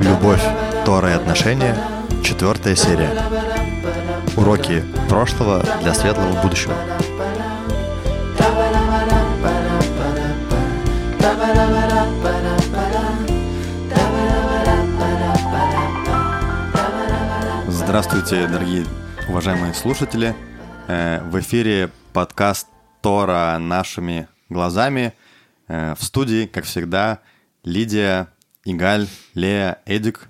Любовь, Тора и отношения. Четвертая серия. Уроки прошлого для светлого будущего. Здравствуйте, дорогие уважаемые слушатели. Э, В эфире подкаст Тора нашими глазами. Э, В студии, как всегда, Лидия, Игаль, Лея, Эдик.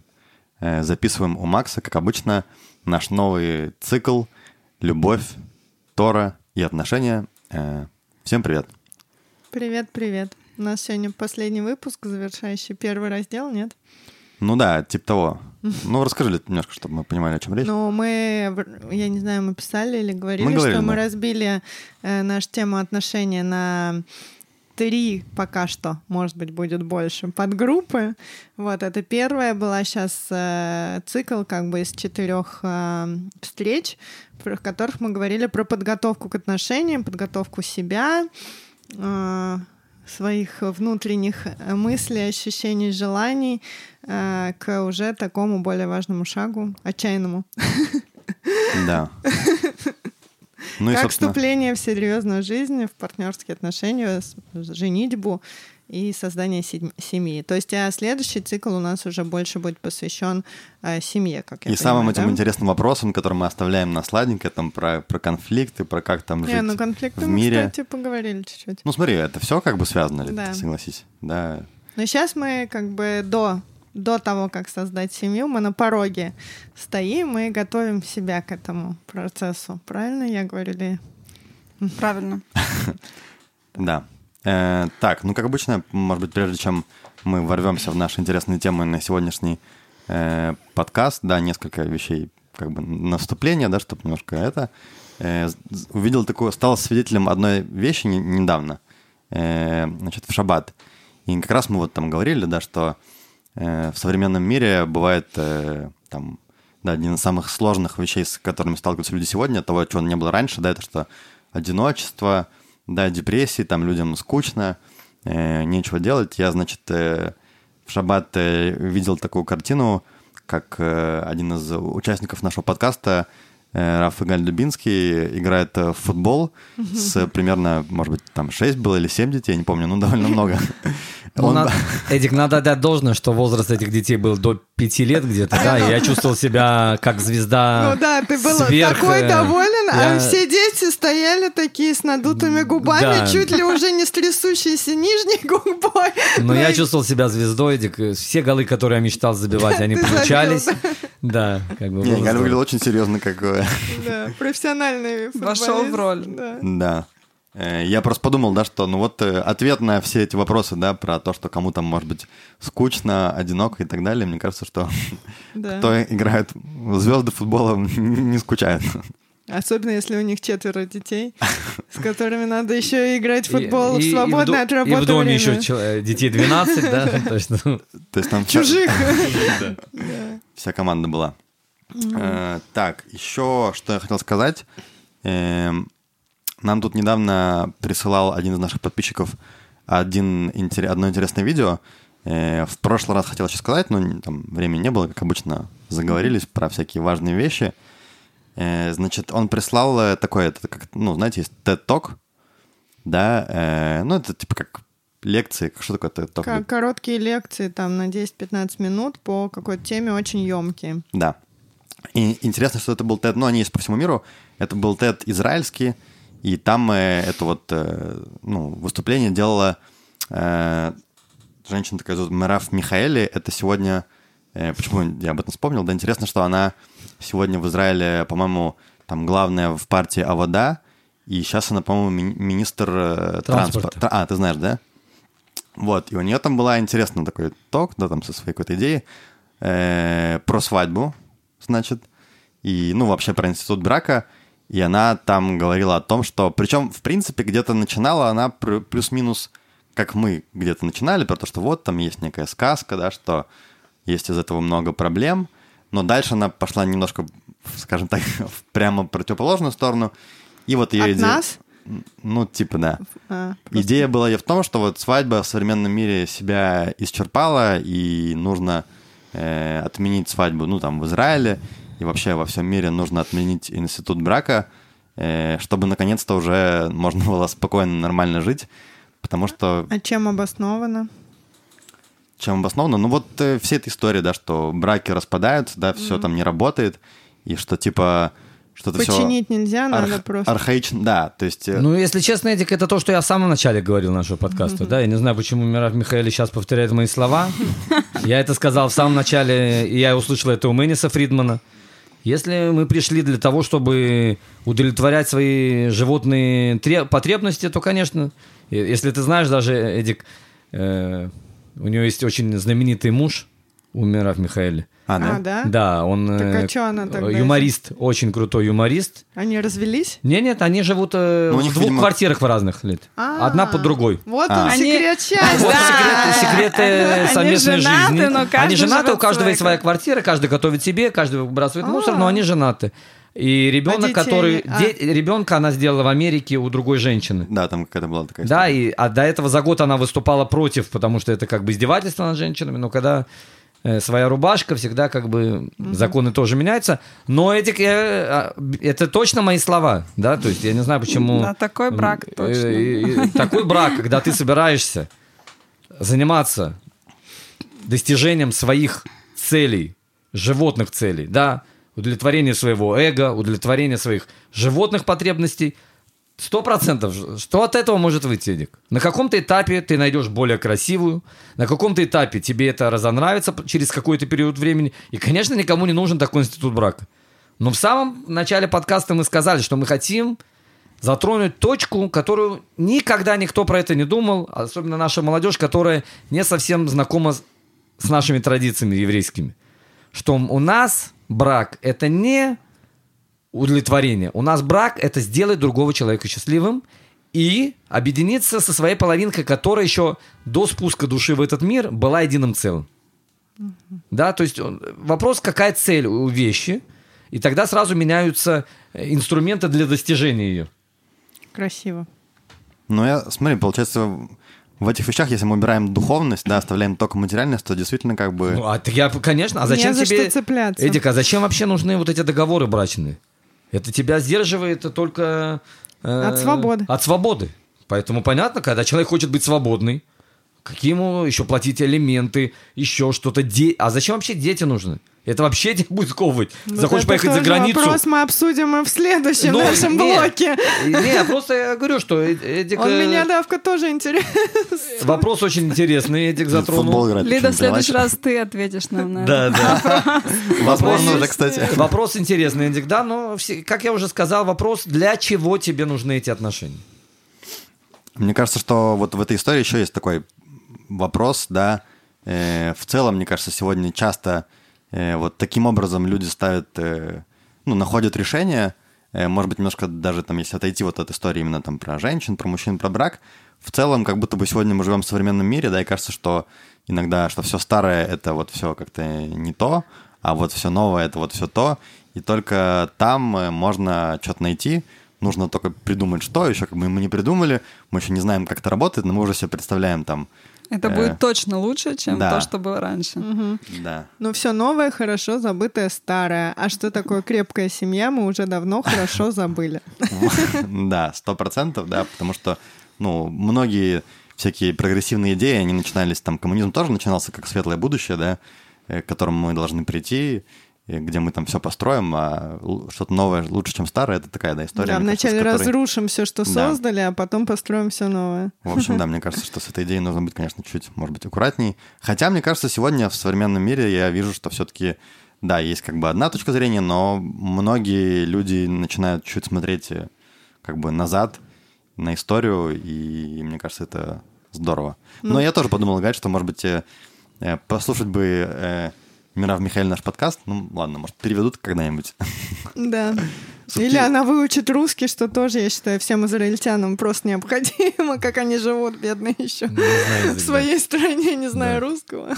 Э, Записываем у Макса, как обычно, наш новый цикл «Любовь, Тора и отношения». Всем привет. Привет, привет. У нас сегодня последний выпуск, завершающий первый раздел, нет? Ну да, типа того. Ну, расскажи немножко, чтобы мы понимали, о чем речь. Ну, мы, я не знаю, мы писали или говорили, Мы говорили, что мы да. разбили э, нашу тему отношения на три пока что, может быть, будет больше, подгруппы. Вот, это первая была сейчас цикл как бы из четырех э, встреч, в которых мы говорили про подготовку к отношениям, подготовку себя, э, своих внутренних э, мыслей, ощущений, желаний э, к уже такому более важному шагу, отчаянному. Да. Ну и, как собственно, вступление в серьезную жизнь, в партнерские отношения, с- женитьбу и создание семьи. То есть а следующий цикл у нас уже больше будет посвящен э, семье, как я и самым понимаю, этим да? интересным вопросом, который мы оставляем на сладенькое, там про, про конфликты, про как там жить Не, ну конфликты в мы, мире. кстати, поговорили чуть-чуть. Ну смотри, это все как бы связано, ли, Да. ты согласись? Да. Но сейчас мы как бы до, до того, как создать семью, мы на пороге стоим и готовим себя к этому процессу. Правильно я говорю? Ли? Правильно. Да. Э, так, ну как обычно, может быть, прежде чем мы ворвемся в наши интересные темы на сегодняшний э, подкаст, да, несколько вещей, как бы наступления, да, чтобы немножко это. э, увидел такую, стал свидетелем одной вещи не- недавно, э, значит, в шаббат. И как раз мы вот там говорили, да, что э, в современном мире бывает э, там, да, один из самых сложных вещей, с которыми сталкиваются люди сегодня, того, чего не было раньше, да, это что одиночество, да, депрессии, там людям скучно, э, нечего делать. Я, значит, э, в шаббат э, видел такую картину, как э, один из участников нашего подкаста, Раф Игаль Дубинский, играет э, в футбол с примерно, может быть, там 6 было или 7 детей, я не помню, ну, довольно много. Ну, Он- на- Эдик, надо отдать должное, что возраст этих детей был до пяти лет где-то, да, и я чувствовал себя как звезда. Ну да, ты был сверх, такой э, доволен, а я- все дети стояли такие с надутыми губами, Да. чуть ли уже не с трясущейся нижней губой. Но я Ну, чувствовал себя звездой, Эдик. Все голы, которые я мечтал забивать, они Ты забил, получались. Да, как бы. Не, Галя очень серьезно, как... э, Да, профессиональный Вошел в роль. да. Да. Э, Я просто подумал, да, что ну вот э, ответ на все эти вопросы, да, про то, что кому-то может быть скучно, одиноко и так далее, мне кажется, что Да. кто играет звезды футбола не скучают. Особенно если у них четверо детей, с которыми надо еще и играть в футбол И- в и- и свободное до- от работы И в доме время. еще э, детей 12, да, то есть, ну, То есть там вся, Чужих. вся команда была. Э, Так, еще что я хотел сказать. Эм, Нам тут недавно присылал один из наших подписчиков один, одно интересное видео. Э, В прошлый раз хотел еще сказать, но там времени не было, как обычно, заговорились про всякие важные вещи. Э, Значит, он прислал э, такое, это как, ну, знаете, есть TED Talk, да, э, ну, это типа как лекции, что такое TED Talk? Ко- Короткие лекции там на 10-15 минут по какой-то теме очень емкие. Да. И интересно, что это был TED, ну, они есть по всему миру. Это был TED израильский, и там э, это вот, э, ну, выступление делала э, женщина такая зовут Мераф Михаэли. Это сегодня, э, почему я об этом вспомнил, да, интересно, что она сегодня в Израиле, по-моему, там главная в партии Авода, и сейчас она, по-моему, ми- министр э, Транспорта. транспорта. А, ты знаешь, да? Вот, и у нее там была интересный такой ток, да, там со своей какой-то идеей э, про свадьбу, значит, и, ну, вообще про институт брака, и она там говорила о том, что, причем, в принципе, где-то начинала она плю- плюс-минус, как мы где-то начинали, про то, что вот там есть некая сказка, да, что есть из этого много проблем, но дальше она пошла немножко, скажем так, в прямо противоположную сторону, И вот ее От идея... нас? Ну, типа, да. А, Идея была ее в том, что вот свадьба в современном мире себя исчерпала, и нужно э, отменить свадьбу, ну, там, в Израиле, и вообще во всем мире нужно отменить институт брака, э, чтобы наконец-то уже можно было спокойно, нормально жить, потому что а чем обосновано? Чем обосновано? Ну, вот э, вся эта история, да, что браки распадаются, да, все там не работает, и что, типа, что-то все... Починить нельзя, надо просто... Архаично, да, то есть... э, Ну, если честно, Эдик, это то, что я в самом начале говорил нашего подкаста, да, я не знаю, почему Мирав Михаил сейчас повторяет мои слова. Я это сказал в самом начале, и я услышал это у Мэниса Фридмана. Если мы пришли для того, чтобы удовлетворять свои животные тре- потребности, то, конечно, э, если ты знаешь, даже, Эдик, э, у него есть очень знаменитый муж, у Мирав Михаэля. А, да? А, да? Да, он Так а э, она тогда? юморист, очень крутой юморист. Они развелись? Не, нет, они живут э, Ну, в них, двух видимо- квартирах в разных лет. А, Одна под другой. Вот А. он, Они- секрет счастья. Вот секреты, совместной жизни. они женаты, у каждого есть своя квартира, каждый готовит себе, каждый выбрасывает мусор, но они женаты. И ребенок, детей который... а. де- Ребенка она сделала в Америке у другой женщины. Да, там какая-то была такая Да, и а до этого за год она выступала против, потому что это как бы издевательство над женщинами, но когда э, своя рубашка, всегда как бы законы тоже меняются. Но эти, э, а, это точно мои слова, да, то есть я не знаю, почему... Да, такой брак Э, точно. Такой брак, когда ты собираешься заниматься достижением своих целей, животных целей, да, удовлетворение своего эго, удовлетворение своих животных потребностей, сто процентов. Что от этого может выйти, Эдик? На каком-то этапе ты найдешь более красивую, на каком-то этапе тебе это разонравится через какой-то период времени, и, конечно, никому не нужен такой институт брака. Но в самом начале подкаста мы сказали, что мы хотим затронуть точку, которую никогда никто про это не думал, особенно наша молодежь, которая не совсем знакома с- нашими традициями еврейскими. Что у нас брак – это не удовлетворение. У нас брак – это сделать другого человека счастливым и объединиться со своей половинкой, которая еще до спуска души в этот мир была единым целым. Да, то есть он- вопрос, какая цель у вещи, и тогда сразу меняются э, инструменты для достижения ее. Красиво. Ну, я, смотри, получается, в этих вещах, если мы убираем духовность, да, оставляем только материальность, то действительно как бы... Ну, а так я, конечно, а зачем Не за тебе... что цепляться. Эдик, а зачем вообще нужны вот эти договоры брачные? Это тебя сдерживает только... э, От свободы. От свободы. Поэтому понятно, когда человек хочет быть свободный, какие ему еще платить алименты, еще что-то. Де... А зачем вообще дети нужны? Это вообще тебя будет сковывать. Вот Захочешь это поехать за границу. вопрос мы обсудим и в следующем Ну, нашем не, блоке. Не, просто я говорю, что Эдик... Он э, меня, Давка, тоже интересует. Вопрос очень интересный, Эдик затронул. Лида, в следующий раз ты ответишь нам на это. Да, да. Возможно, уже, кстати. Вопрос интересный, Эдик, да, но, все- как я уже сказал, вопрос, для чего тебе нужны эти отношения? Мне кажется, что вот в этой истории еще есть такой вопрос, да. Э, в целом, мне кажется, сегодня часто вот таким образом люди ставят, э, ну, находят решение, э, может быть, немножко даже там, если отойти вот от истории именно там про женщин, про мужчин, про брак, в целом, как будто бы сегодня мы живем в современном мире, да, и кажется, что иногда, что все старое, это вот все как-то не то, а вот все новое, это вот все то, и только там э, можно что-то найти, нужно только придумать, что, еще как бы мы не придумали, мы еще не знаем, как это работает, но мы уже себе представляем там, Это Э, будет точно лучше, чем да. то, что было раньше. да. Ну, все новое, хорошо, забытое, старое. А что такое крепкая семья, мы уже давно хорошо забыли. Да, сто процентов, да, потому что, ну, многие всякие прогрессивные идеи, они начинались, там, коммунизм тоже начинался как светлое будущее, да, э, к которому мы должны прийти, и где мы там все построим, а что-то новое лучше, чем старое, это такая, да, история. Да, кажется, вначале с которой- разрушим все, что Да. создали, а потом построим все новое. В общем, да, мне кажется, что с этой идеей нужно быть, конечно, чуть, может быть, аккуратней. Хотя, мне кажется, сегодня в современном мире я вижу, что все-таки, да, есть как бы одна точка зрения, но многие люди начинают чуть смотреть э, как бы назад на историю, и мне кажется, это здорово. Но я тоже подумал, Гать, что, может быть, э, э, послушать бы Мирав Михаил наш подкаст. Ну, ладно, может, переведут когда-нибудь. Да. Субтитры. Или она выучит русский, что тоже, я считаю, всем израильтянам просто необходимо, как они живут, бедные еще знаю в своей стране, не зная Да. русского.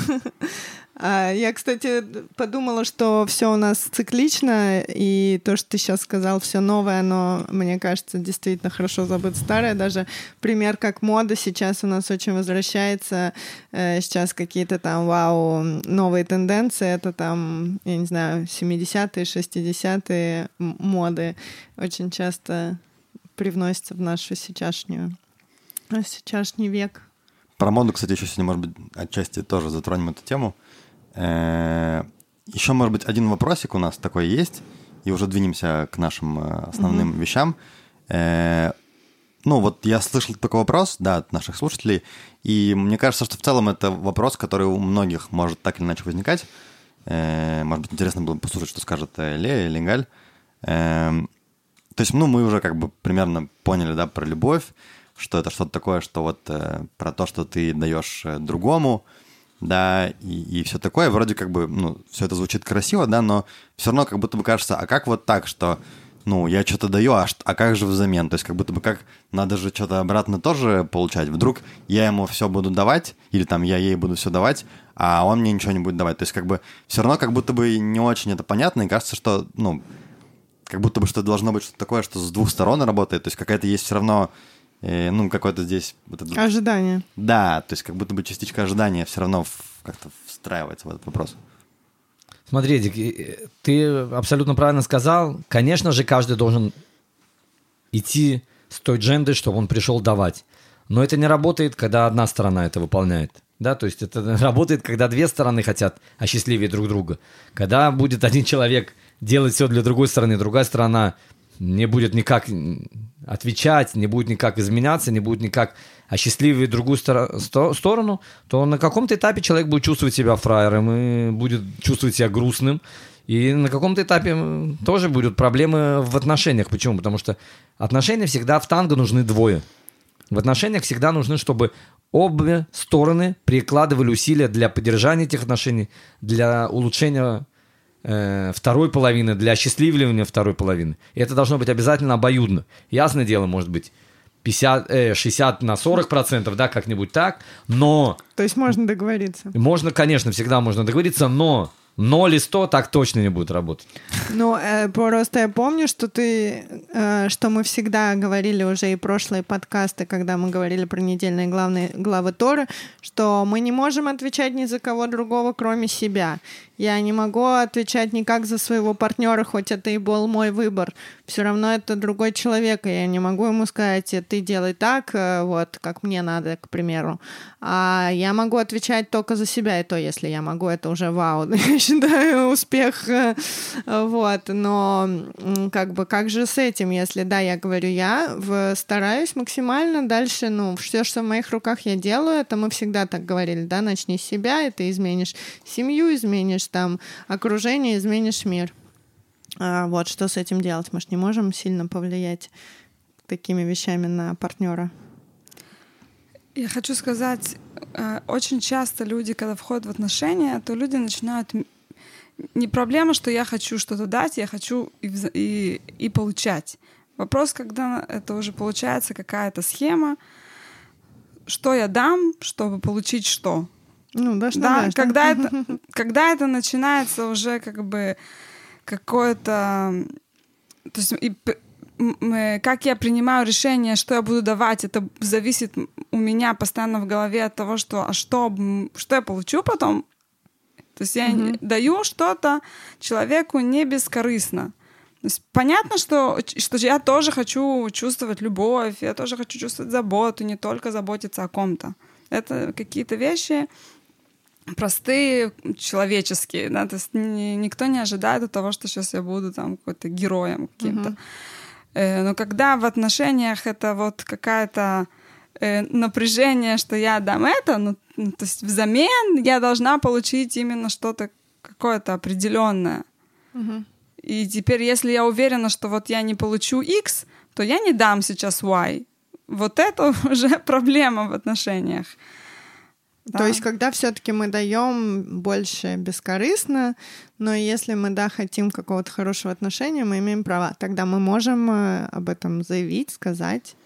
А, Я, кстати, подумала, что все у нас циклично, и то, что ты сейчас сказал, все новое, но мне кажется, действительно хорошо забыть старое. Даже пример как мода сейчас у нас очень возвращается. Э, Сейчас какие-то там, вау, новые тенденции. Это там, я не знаю, 70-е, 60-е м- моды очень часто привносятся в нашу сейчасшнюю, сейчасшний век. Про моду, кстати, еще сегодня, может быть, отчасти тоже затронем эту тему. Еще, может быть, один вопросик у нас такой есть, и уже двинемся к нашим э, основным вещам. Э, Ну, вот я слышал такой вопрос, да, от наших слушателей, и мне кажется, что в целом это вопрос, который у многих может так или иначе возникать. Э, Может быть, интересно было бы послушать, что скажет э, Лея или Галь. То есть, ну, мы уже как бы примерно поняли, да, про любовь, что это что-то такое, что вот э, про то, что ты даешь э, другому, да, и, и все такое. Вроде как бы, ну, все это звучит красиво, да, но все равно как будто бы кажется, а как вот так, что, ну, я что-то даю, а, а как же взамен? То есть как будто бы как надо же что-то обратно тоже получать. Вдруг я ему все буду давать, или там я ей буду все давать, а он мне ничего не будет давать. То есть как бы все равно как будто бы не очень это понятно, и кажется, что, ну, как будто бы что должно быть что-то такое, что с двух сторон работает. То есть какая-то есть все равно, э, ну, какой-то здесь... вот этот- Ожидание. да, то есть как будто бы частичка ожидания все равно в- как-то встраивается в этот вопрос. Смотри, Дик, э, ты абсолютно правильно сказал. Конечно же, каждый должен идти с той джендой, чтобы он пришел давать. Но это не работает, когда одна сторона это выполняет. Да, то есть это работает, когда две стороны хотят осчастливить друг друга. Когда будет один человек делать все для другой стороны, другая сторона не будет никак отвечать, не будет никак изменяться, не будет никак осчастливить другую стор- сто- сторону, то на каком-то этапе человек будет чувствовать себя фраером и будет чувствовать себя грустным. И на каком-то этапе тоже будут проблемы в отношениях. Почему? Потому что отношения всегда в танго нужны двое. В отношениях всегда нужны, чтобы обе стороны прикладывали усилия для поддержания этих отношений, для улучшения второй половины, для осчастливливания второй половины. И это должно быть обязательно обоюдно. Ясное дело, может быть, 50, э, 60 на 40 процентов, да, как-нибудь так, но То есть можно договориться. можно, конечно, всегда можно договориться, но 0 и 100 так точно не будет работать. Ну, э, просто я помню, что ты, э, что мы всегда говорили уже и прошлые подкасты, когда мы говорили про недельные главные главы Торы, что мы не можем отвечать ни за кого другого, кроме себя. Я не могу отвечать никак за своего партнера, хоть это и был мой выбор. Все равно это другой человек, и я не могу ему сказать, «Э, ты делай так, э, вот, как мне надо, к примеру. А я могу отвечать только за себя, и то, если я могу, это уже вау, я считаю, успех. э, Вот, но как бы, как же с этим, если, да, я говорю, я стараюсь максимально дальше, ну, все, что в моих руках я делаю, это мы всегда так говорили, да, начни с себя, и ты изменишь семью, изменишь там окружение, изменишь мир. А, вот, что с этим делать? Мы же не можем сильно повлиять такими вещами на партнера. Я хочу сказать, э, очень часто люди, когда входят в отношения, то люди начинают... Не проблема, что я хочу что-то дать, я хочу и, и, и получать. Вопрос, когда это уже получается какая-то схема, что я дам, чтобы получить что. Ну, да, что Да, дашь, да? когда это, когда это начинается уже как бы какое-то, то есть и м, как я принимаю решение, что я буду давать, это зависит у меня постоянно в голове от того, что а что что я получу потом. То есть я не- даю что-то человеку не бескорыстно. То есть понятно, что, что я тоже хочу чувствовать любовь, я тоже хочу чувствовать заботу, не только заботиться о ком-то. Это какие-то вещи, простые, человеческие, да, то есть ни- никто не ожидает от того, что сейчас я буду там какой-то героем каким-то. Э, но когда в отношениях это вот какая-то э, напряжение, что я дам это, ну, то есть взамен я должна получить именно что-то какое-то определенное. И теперь, если я уверена, что вот я не получу X, то я не дам сейчас Y. Вот это уже проблема в отношениях. То есть, когда все-таки мы даем больше бескорыстно, но если мы, да, хотим какого-то хорошего отношения, мы имеем право. Тогда мы можем э, об этом заявить, сказать.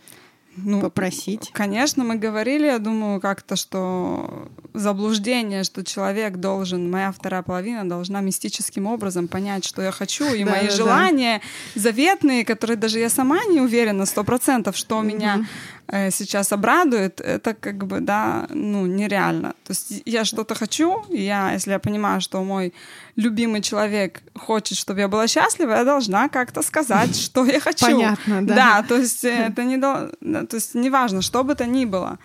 Ну, Попросить. Конечно, мы говорили, я думаю, как-то, что заблуждение, что человек должен, моя вторая половина должна мистическим образом понять, что я хочу, и мои желания заветные, которые даже я сама не уверена сто процентов, что меня э, сейчас обрадует, это как бы, да, ну, нереально. То есть я что-то хочу, и я, если я понимаю, что мой любимый человек хочет, чтобы я была счастлива, я должна как-то сказать, что я хочу. Понятно, да. Да, то есть э, это не то есть неважно, что бы то ни было.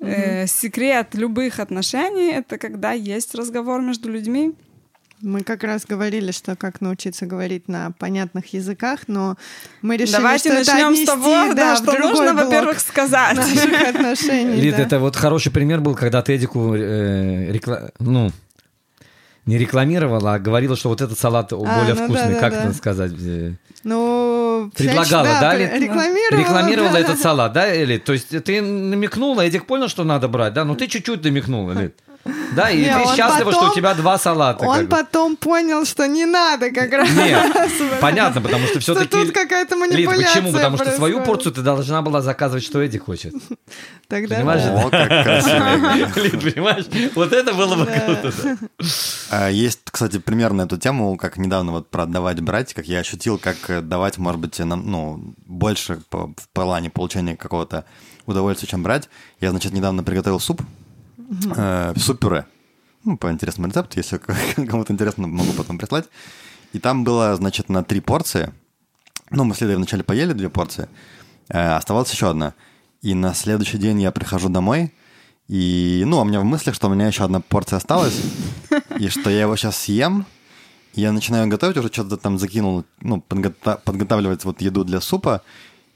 Э, секрет любых отношений это когда есть разговор между людьми. Мы как раз говорили, что как научиться говорить на понятных языках, но мы решили, Давайте что это начнем с отнести, того, да, в что нужно, во-первых, сказать. наших отношений. Лид, да. это вот хороший пример был, когда ты Эдику э, рекла- ну, не рекламировала, а говорила, что вот этот салат более ну вкусный. да, как да, это да. сказать? Э, Ну, Предлагала, всяч- да, пр- Лид? Рекламировала. Рекламировала да. этот салат, да, Элит? То есть ты намекнула, Эдик понял, что надо брать, да? Ну ты чуть-чуть намекнула, Элит. Да, и Не, ты счастлива, что потом- у тебя два салата. Он как бы. потом понял, что не надо как раз. Нет, понятно, потому что Что все-таки... тут какая-то Лид, манипуляция почему? Потому что свою происходит. порцию ты должна была заказывать, что Эдик хочет. Тогда Понимаешь, да. О, как красиво. Лид, понимаешь? Вот это было бы круто. да. А, Есть, кстати, пример на эту тему, как недавно вот про отдавать брать, как я ощутил, как э, давать, может быть, нам, ну, больше по- в плане получения какого-то удовольствия, чем брать. Я, значит, недавно приготовил суп, э, суп-пюре. Ну, по интересному рецепту, если кому-то интересно, могу потом прислать. И там было, значит, на три порции. Ну, мы с Лидой вначале поели две порции, э, оставалась еще одна. И на следующий день я прихожу домой, и, ну, у меня в мыслях, что у меня еще одна порция осталась, и что я его сейчас съем, я начинаю готовить, уже что-то там закинул, ну, подгота- подготавливать вот еду для супа,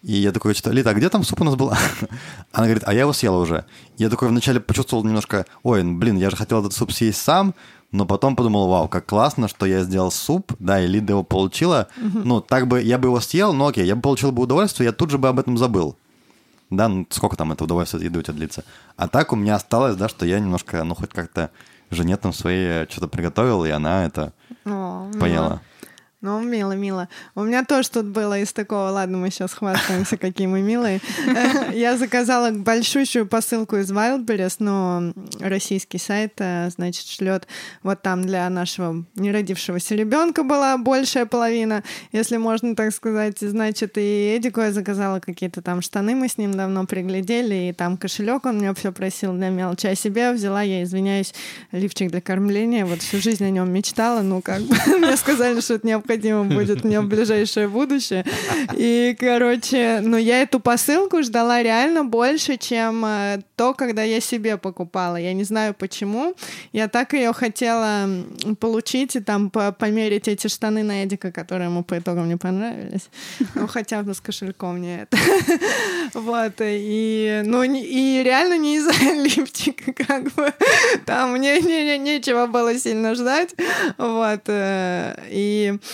и я такой, что Лита, а где там суп у нас был? Она говорит, а я его съела уже. Я такой вначале почувствовал немножко, ой, ну, блин, я же хотел этот суп съесть сам, но потом подумал, вау, как классно, что я сделал суп, да, и Лида его получила. Ну, так бы, я бы его съел, но окей, я бы получил бы удовольствие, я тут же бы об этом забыл. Да, ну сколько там это удовольствие от еды у тебя длится. А так у меня осталось, да, что я немножко, ну, хоть как-то жене там своей что-то приготовил, и она это О, мило. поела. Ну, мило, мило. У меня тоже тут было из такого, ладно, мы сейчас хвастаемся, какие мы милые. Я заказала большущую посылку из Wildberries, но российский сайт, э, значит, шлет вот там для нашего неродившегося ребенка была большая половина, если можно так сказать. Значит, и Эдику я заказала какие-то там штаны, мы с ним давно приглядели, и там кошелек он меня все просил для мелочи. А себе взяла, я извиняюсь, лифчик для кормления. Вот всю жизнь о нем мечтала, ну как бы мне сказали, что это необходимо будет мне в ближайшее будущее. И, короче, ну я эту посылку ждала реально больше, чем э, то, когда я себе покупала. Я не знаю почему. Я так ее хотела получить и там по- померить эти штаны на Эдика, которые ему по итогам не понравились. Ну, хотя бы с кошельком не это. Вот, и, ну, и реально не из-за лифчика, как бы, там мне не, не- нечего было сильно ждать, вот, э, и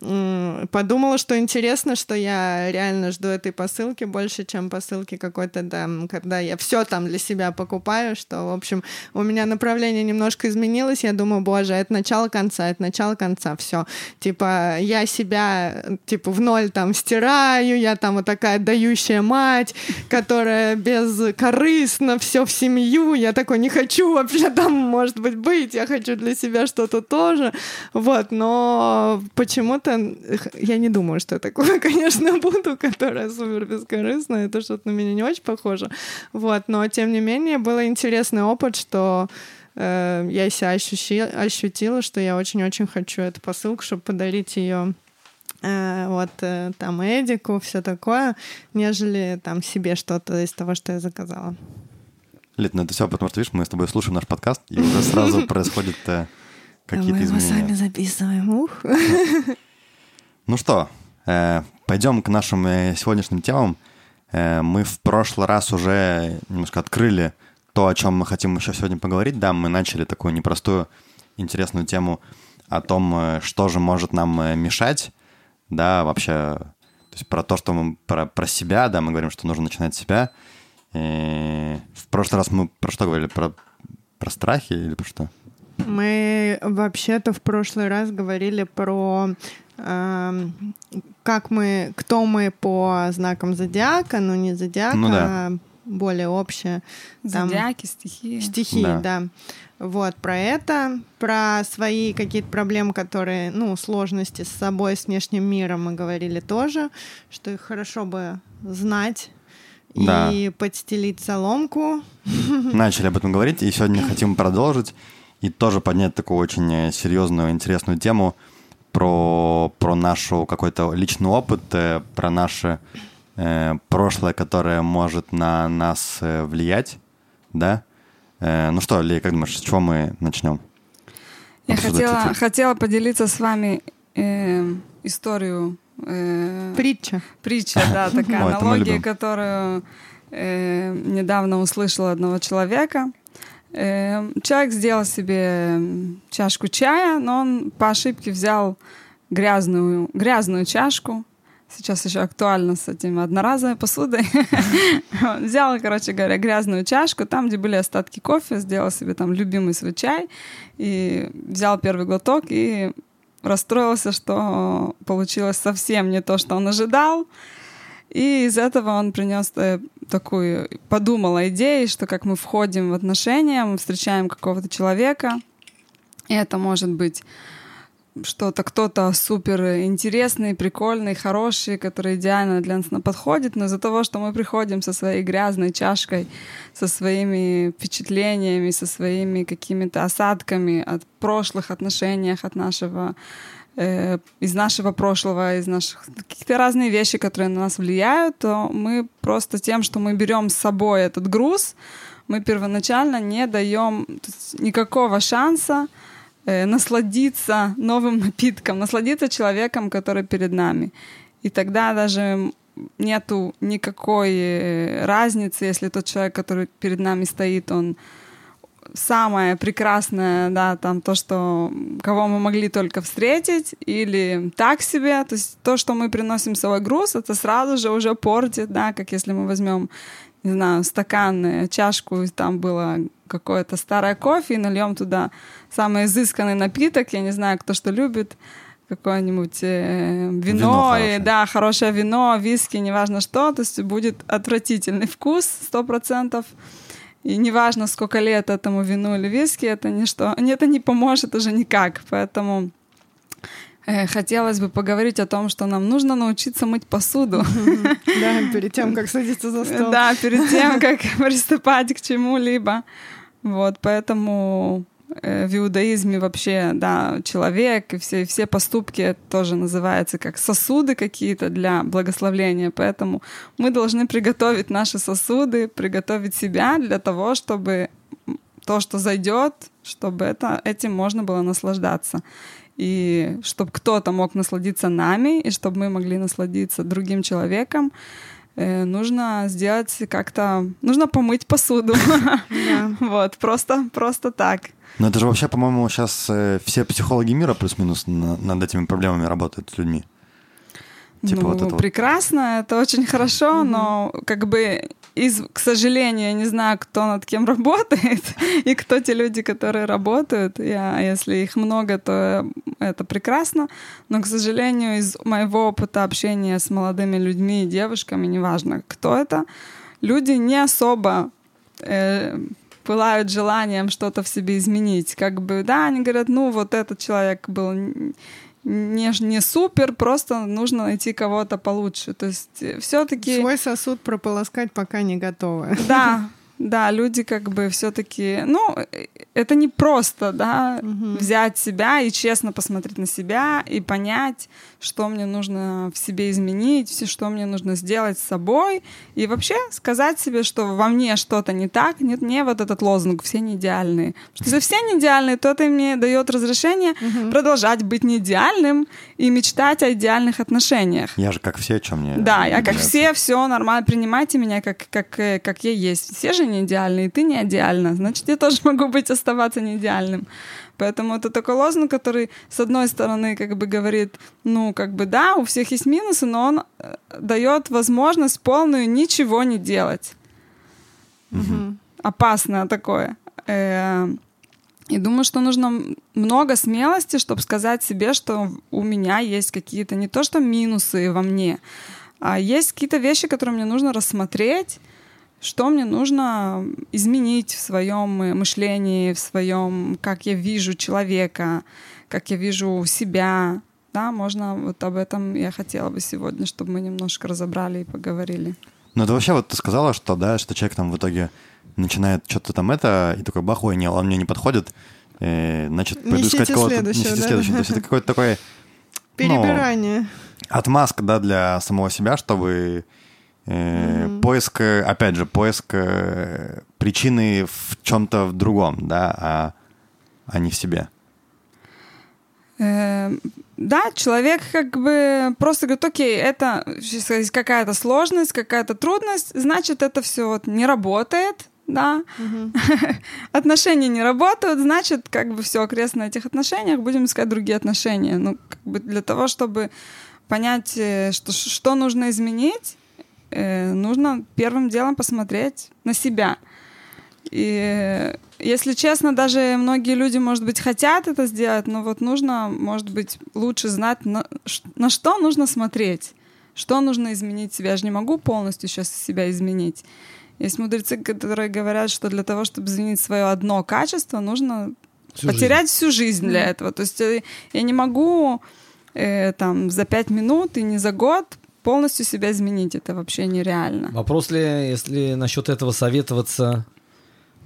подумала, что интересно, что я реально жду этой посылки больше, чем посылки какой-то там, когда я все там для себя покупаю, что, в общем, у меня направление немножко изменилось, я думаю, боже, это начало конца, это начало конца, все, типа, я себя, типа, в ноль там стираю, я там вот такая отдающая мать, которая бескорыстно все в семью, я такой не хочу вообще там, может быть, быть, я хочу для себя что-то тоже, вот, но почему-то я не думаю, что я такое, конечно, буду, которая супер бескорыстная, это что-то на меня не очень похоже, вот, но тем не менее был интересный опыт, что э, я себя ощущи- ощутила, что я очень-очень хочу эту посылку, чтобы подарить ее э, вот э, там Эдику, все такое, нежели там себе что-то из того, что я заказала. Лид, ну это все, потому что, видишь, мы с тобой слушаем наш подкаст, и уже сразу происходят э, какие-то Мы его сами изменения. записываем. Ух. Ну что, э, пойдем к нашим э, сегодняшним темам. Э, мы в прошлый раз уже немножко открыли то, о чем мы хотим еще сегодня поговорить. Да, мы начали такую непростую, интересную тему о том, что же может нам мешать, да, вообще, то есть про то, что мы, про, про себя, да, мы говорим, что нужно начинать с себя. И в прошлый раз мы про что говорили? Про, про страхи или про что? Мы вообще-то в прошлый раз говорили про как мы, кто мы по знакам зодиака, ну не зодиака, Ну да. а более общее. Там Зодиаки, стихии. стихии, Да. да. Вот, про это, про свои какие-то проблемы, которые, ну, сложности с собой, с внешним миром мы говорили тоже, что их хорошо бы знать Да. и подстелить соломку. Начали об этом говорить, и сегодня хотим продолжить и тоже поднять такую очень э, серьезную, интересную тему про, про нашу какой-то личный опыт, э, про наше э, прошлое, которое может на нас э, влиять, да? Э, ну что, Ли, как думаешь, с чего мы начнем? Я хотела, это. хотела поделиться с вами э, историю э, Притча. притча, да, такая аналогия, которую э, недавно услышала одного человека. Э, человек сделал себе м, чашку чая, но он по ошибке взял грязную, грязную чашку. Сейчас еще актуально с этим одноразовой посудой. Взял, короче говоря, грязную чашку, там, где были остатки кофе, сделал себе там любимый свой чай и взял первый глоток и расстроился, что получилось совсем не то, что он ожидал. И из этого он принес э, такую, подумал о идее, что как мы входим в отношения, мы встречаем какого-то человека, и это может быть что-то, кто-то супер интересный, прикольный, хороший, который идеально для нас подходит, но из-за того, что мы приходим со своей грязной чашкой, со своими впечатлениями, со своими какими-то осадками от прошлых отношениях, от нашего э, из нашего прошлого, из наших какие-то разные вещи, которые на нас влияют, то мы просто тем, что мы берем с собой этот груз, мы первоначально не даем никакого шанса э, насладиться новым напитком, насладиться человеком, который перед нами. И тогда даже нету никакой э, разницы, если тот человек, который перед нами стоит, он самое прекрасное, да, там то, что кого мы могли только встретить, или так себе, то есть то, что мы приносим с собой груз, это сразу же уже портит, да, как если мы возьмем, не знаю, стакан, чашку, и там было какое-то старое кофе, и нальем туда самый изысканный напиток, я не знаю, кто что любит, какое-нибудь э, вино, Вино и, да, хорошее вино, виски, неважно что, то есть будет отвратительный вкус, сто процентов. И неважно, сколько лет этому вину или виски, это ничто, это не поможет уже никак. Поэтому э, хотелось бы поговорить о том, что нам нужно научиться мыть посуду. Да, перед тем, как садиться за стол. Да, перед тем, как приступать к чему-либо. Вот, поэтому в иудаизме вообще, да, человек и все, все поступки тоже называются как сосуды какие-то для благословления. Поэтому мы должны приготовить наши сосуды, приготовить себя для того, чтобы то, что зайдет, чтобы это, этим можно было наслаждаться. И чтобы кто-то мог насладиться нами, и чтобы мы могли насладиться другим человеком, э, нужно сделать как-то... Нужно помыть посуду. Вот, просто, просто так. Но это же вообще, по-моему, сейчас все психологи мира плюс-минус на- над этими проблемами работают с людьми. Типа ну, вот это вот. прекрасно, это очень хорошо, но как бы из, к сожалению, я не знаю, кто над кем работает и кто те люди, которые работают. Я, если их много, то это прекрасно. Но, к сожалению, из моего опыта общения с молодыми людьми и девушками, неважно, кто это, люди не особо э, пылают желанием что-то в себе изменить. Как бы, да, они говорят, ну, вот этот человек был не, не супер, просто нужно найти кого-то получше. То есть все-таки... Свой сосуд прополоскать пока не готовы. Да, да, люди как бы все-таки, ну, э, это не просто, да, взять себя и честно посмотреть на себя и понять, что мне нужно в себе изменить, все, что мне нужно сделать с собой, и вообще сказать себе, что во мне что-то не так, нет, не вот этот лозунг «все не идеальные». Потому что если все не идеальные, то это мне дает разрешение продолжать быть не идеальным и мечтать о идеальных отношениях. Я же как все, что мне... Да, я как нравится. все, все нормально, принимайте меня как, как, э, как я есть. Все же не идеальны, и ты не идеальна. Значит, я тоже могу быть оставаться не идеальным. Поэтому это такой лозунг, который, с одной стороны, как бы говорит, ну, как бы да, у всех есть минусы, но он э, дает возможность полную ничего не делать. Опасное такое. Э, И думаю, что нужно много смелости, чтобы сказать себе, что у меня есть какие-то не то что минусы во мне, а есть какие-то вещи, которые мне нужно рассмотреть, что мне нужно изменить в своем мышлении, в своем, как я вижу человека, как я вижу себя. Да, можно вот об этом я хотела бы сегодня, чтобы мы немножко разобрали и поговорили. Ну, это вообще вот ты сказала, что, да, что человек там в итоге начинает что-то там это, и такой, бахой, не, он мне не подходит, э, значит, пойду Несите искать кого-то. следующего, несите да? следующего. То есть это какой-то такой Перебирание. отмазка, да, для самого себя, чтобы э, поиск, э, опять же, поиск э, причины в чем-то в другом, да, а, а не в себе. Да, человек как бы просто говорит, окей, это какая-то сложность, какая-то трудность, значит, это все вот не работает, да, отношения не работают, значит, как бы все окрест на этих отношениях, будем искать другие отношения. Ну, как бы для того, чтобы понять, что, что нужно изменить, э, нужно первым делом посмотреть на себя. И, если честно, даже многие люди, может быть, хотят это сделать, но вот нужно, может быть, лучше знать, на, на что нужно смотреть, что нужно изменить в себе. Я же не могу полностью сейчас себя изменить. Есть мудрецы, которые говорят, что для того, чтобы изменить свое одно качество, нужно Всю потерять всю жизнь для этого. То есть э, я не могу э, там за пять минут и не за год полностью себя изменить. Это вообще нереально. Вопрос ли, если насчет этого советоваться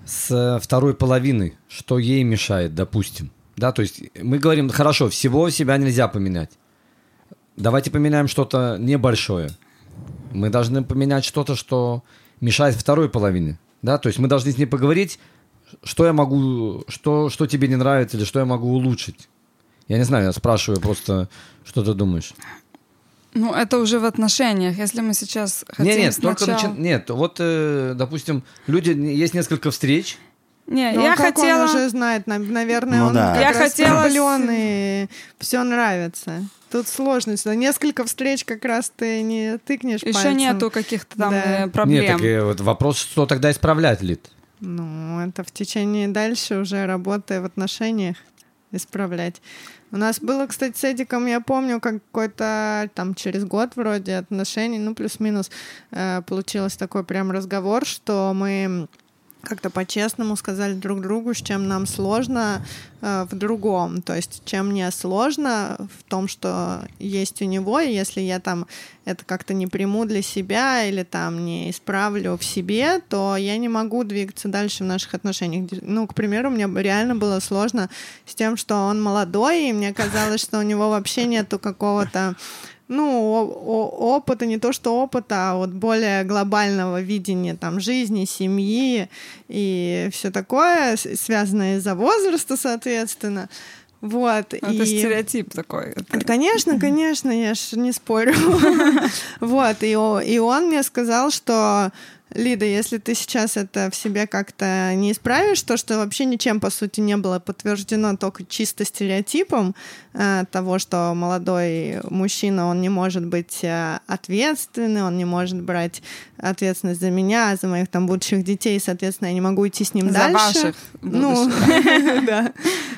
с второй половиной, что ей мешает, допустим. Да, то есть мы говорим, хорошо, всего себя нельзя поменять. Давайте поменяем что-то небольшое. Мы должны поменять что-то, что мешает второй половине. Да, то есть мы должны с ней поговорить, что я могу, что, что тебе не нравится или что я могу улучшить. Я не знаю, я спрашиваю просто, что ты думаешь. Ну, это уже в отношениях. Если мы сейчас хотим Нет, нет, сначала... только начи- нет. Вот, э, допустим, люди есть несколько встреч. Не, Ну, я как хотела... он уже знает, на- наверное, Ну он да. как Я хотела влюблён, и все нравится. Тут сложность. Несколько встреч как раз ты не тыкнешь Еще пальцем. нету каких-то там Да. э, проблем. Нет, так э, вот вопрос, что тогда исправлять, Лид? Ну, это в течение дальше уже работая в отношениях исправлять. У нас было, кстати, с Эдиком, я помню, какой-то там через год вроде отношений, ну, плюс-минус, э, получилось такой прям разговор, что мы как-то по-честному сказали друг другу, с чем нам сложно э, в другом. То есть, чем мне сложно в том, что есть у него, и если я там это как-то не приму для себя или там не исправлю в себе, то я не могу двигаться дальше в наших отношениях. Ну, к примеру, мне реально было сложно с тем, что он молодой, и мне казалось, что у него вообще нету какого-то ну, опыта, не то что опыта, а вот более глобального видения там жизни, семьи и все такое, связанное из-за возраста, соответственно. Вот. Ну, Это и... стереотип такой. Это- Конечно, конечно, я ж не спорю. Вот, и он мне сказал, что Лида, если ты сейчас это в себе как-то не исправишь, то, что вообще ничем, по сути, не было подтверждено, только чисто стереотипом э, того, что молодой мужчина, он не может быть э, ответственный, он не может брать ответственность за меня, за моих там будущих детей, соответственно, я не могу идти с ним За дальше. ваших Ну, да.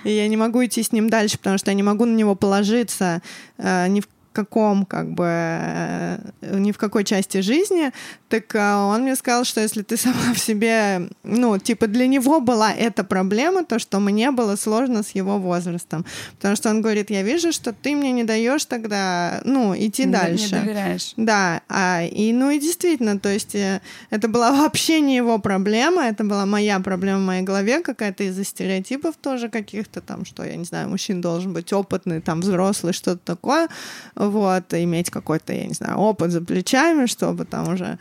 Я не могу идти с ним дальше, потому что я не могу на него положиться э, ни в каком, как бы, э, ни в какой части жизни, так э, он мне сказал, что если ты сама в себе, ну, типа, для него была эта проблема, то, что мне было сложно с его возрастом. Потому что он говорит, я вижу, что ты мне не даешь тогда, ну, идти Не- дальше. Не доверяешь. Да, а, и ну и действительно, то есть э, это была вообще не его проблема, это была моя проблема в моей голове, какая-то из-за стереотипов тоже каких-то там, что, я не знаю, мужчина должен быть опытный, там, взрослый, что-то такое, вот, иметь какой-то, я не знаю, опыт за плечами, чтобы там уже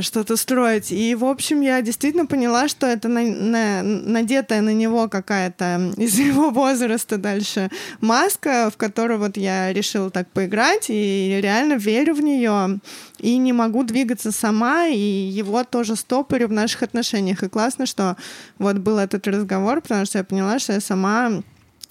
что-то строить. И, в общем, я действительно поняла, что это на- на- надетая на него какая-то из его возраста дальше маска, в которую вот я решила так поиграть, и реально верю в нее, и не могу двигаться сама, и его тоже стопорю в наших отношениях. И классно, что вот был этот разговор, потому что я поняла, что я сама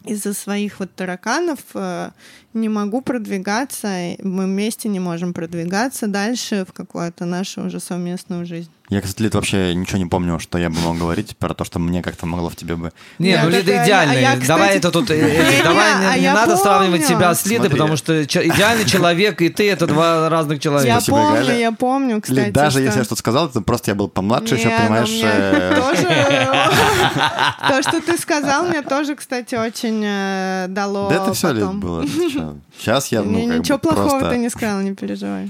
из-за своих вот тараканов э, не могу продвигаться, мы вместе не можем продвигаться дальше в какую-то нашу уже совместную жизнь. Я, кстати, Лид, вообще ничего не помню, что я бы мог говорить про то, что мне как-то могло в тебе бы... Не, Я ну Лида а я- идеальная. я, Давай это тут, э, давай не, я надо сравнивать себя с Лидой, потому что идеальный человек и ты это два разных Я человека. Спасибо, помню, я помню, кстати. Даже если я что-то сказал, это просто я был помладше еще, понимаешь... э, тоже... То, что ты сказал, мне тоже, кстати, очень э, дало Да это все, Лид, было. Сейчас я, ну, Ничего плохого ты не сказал, не переживай.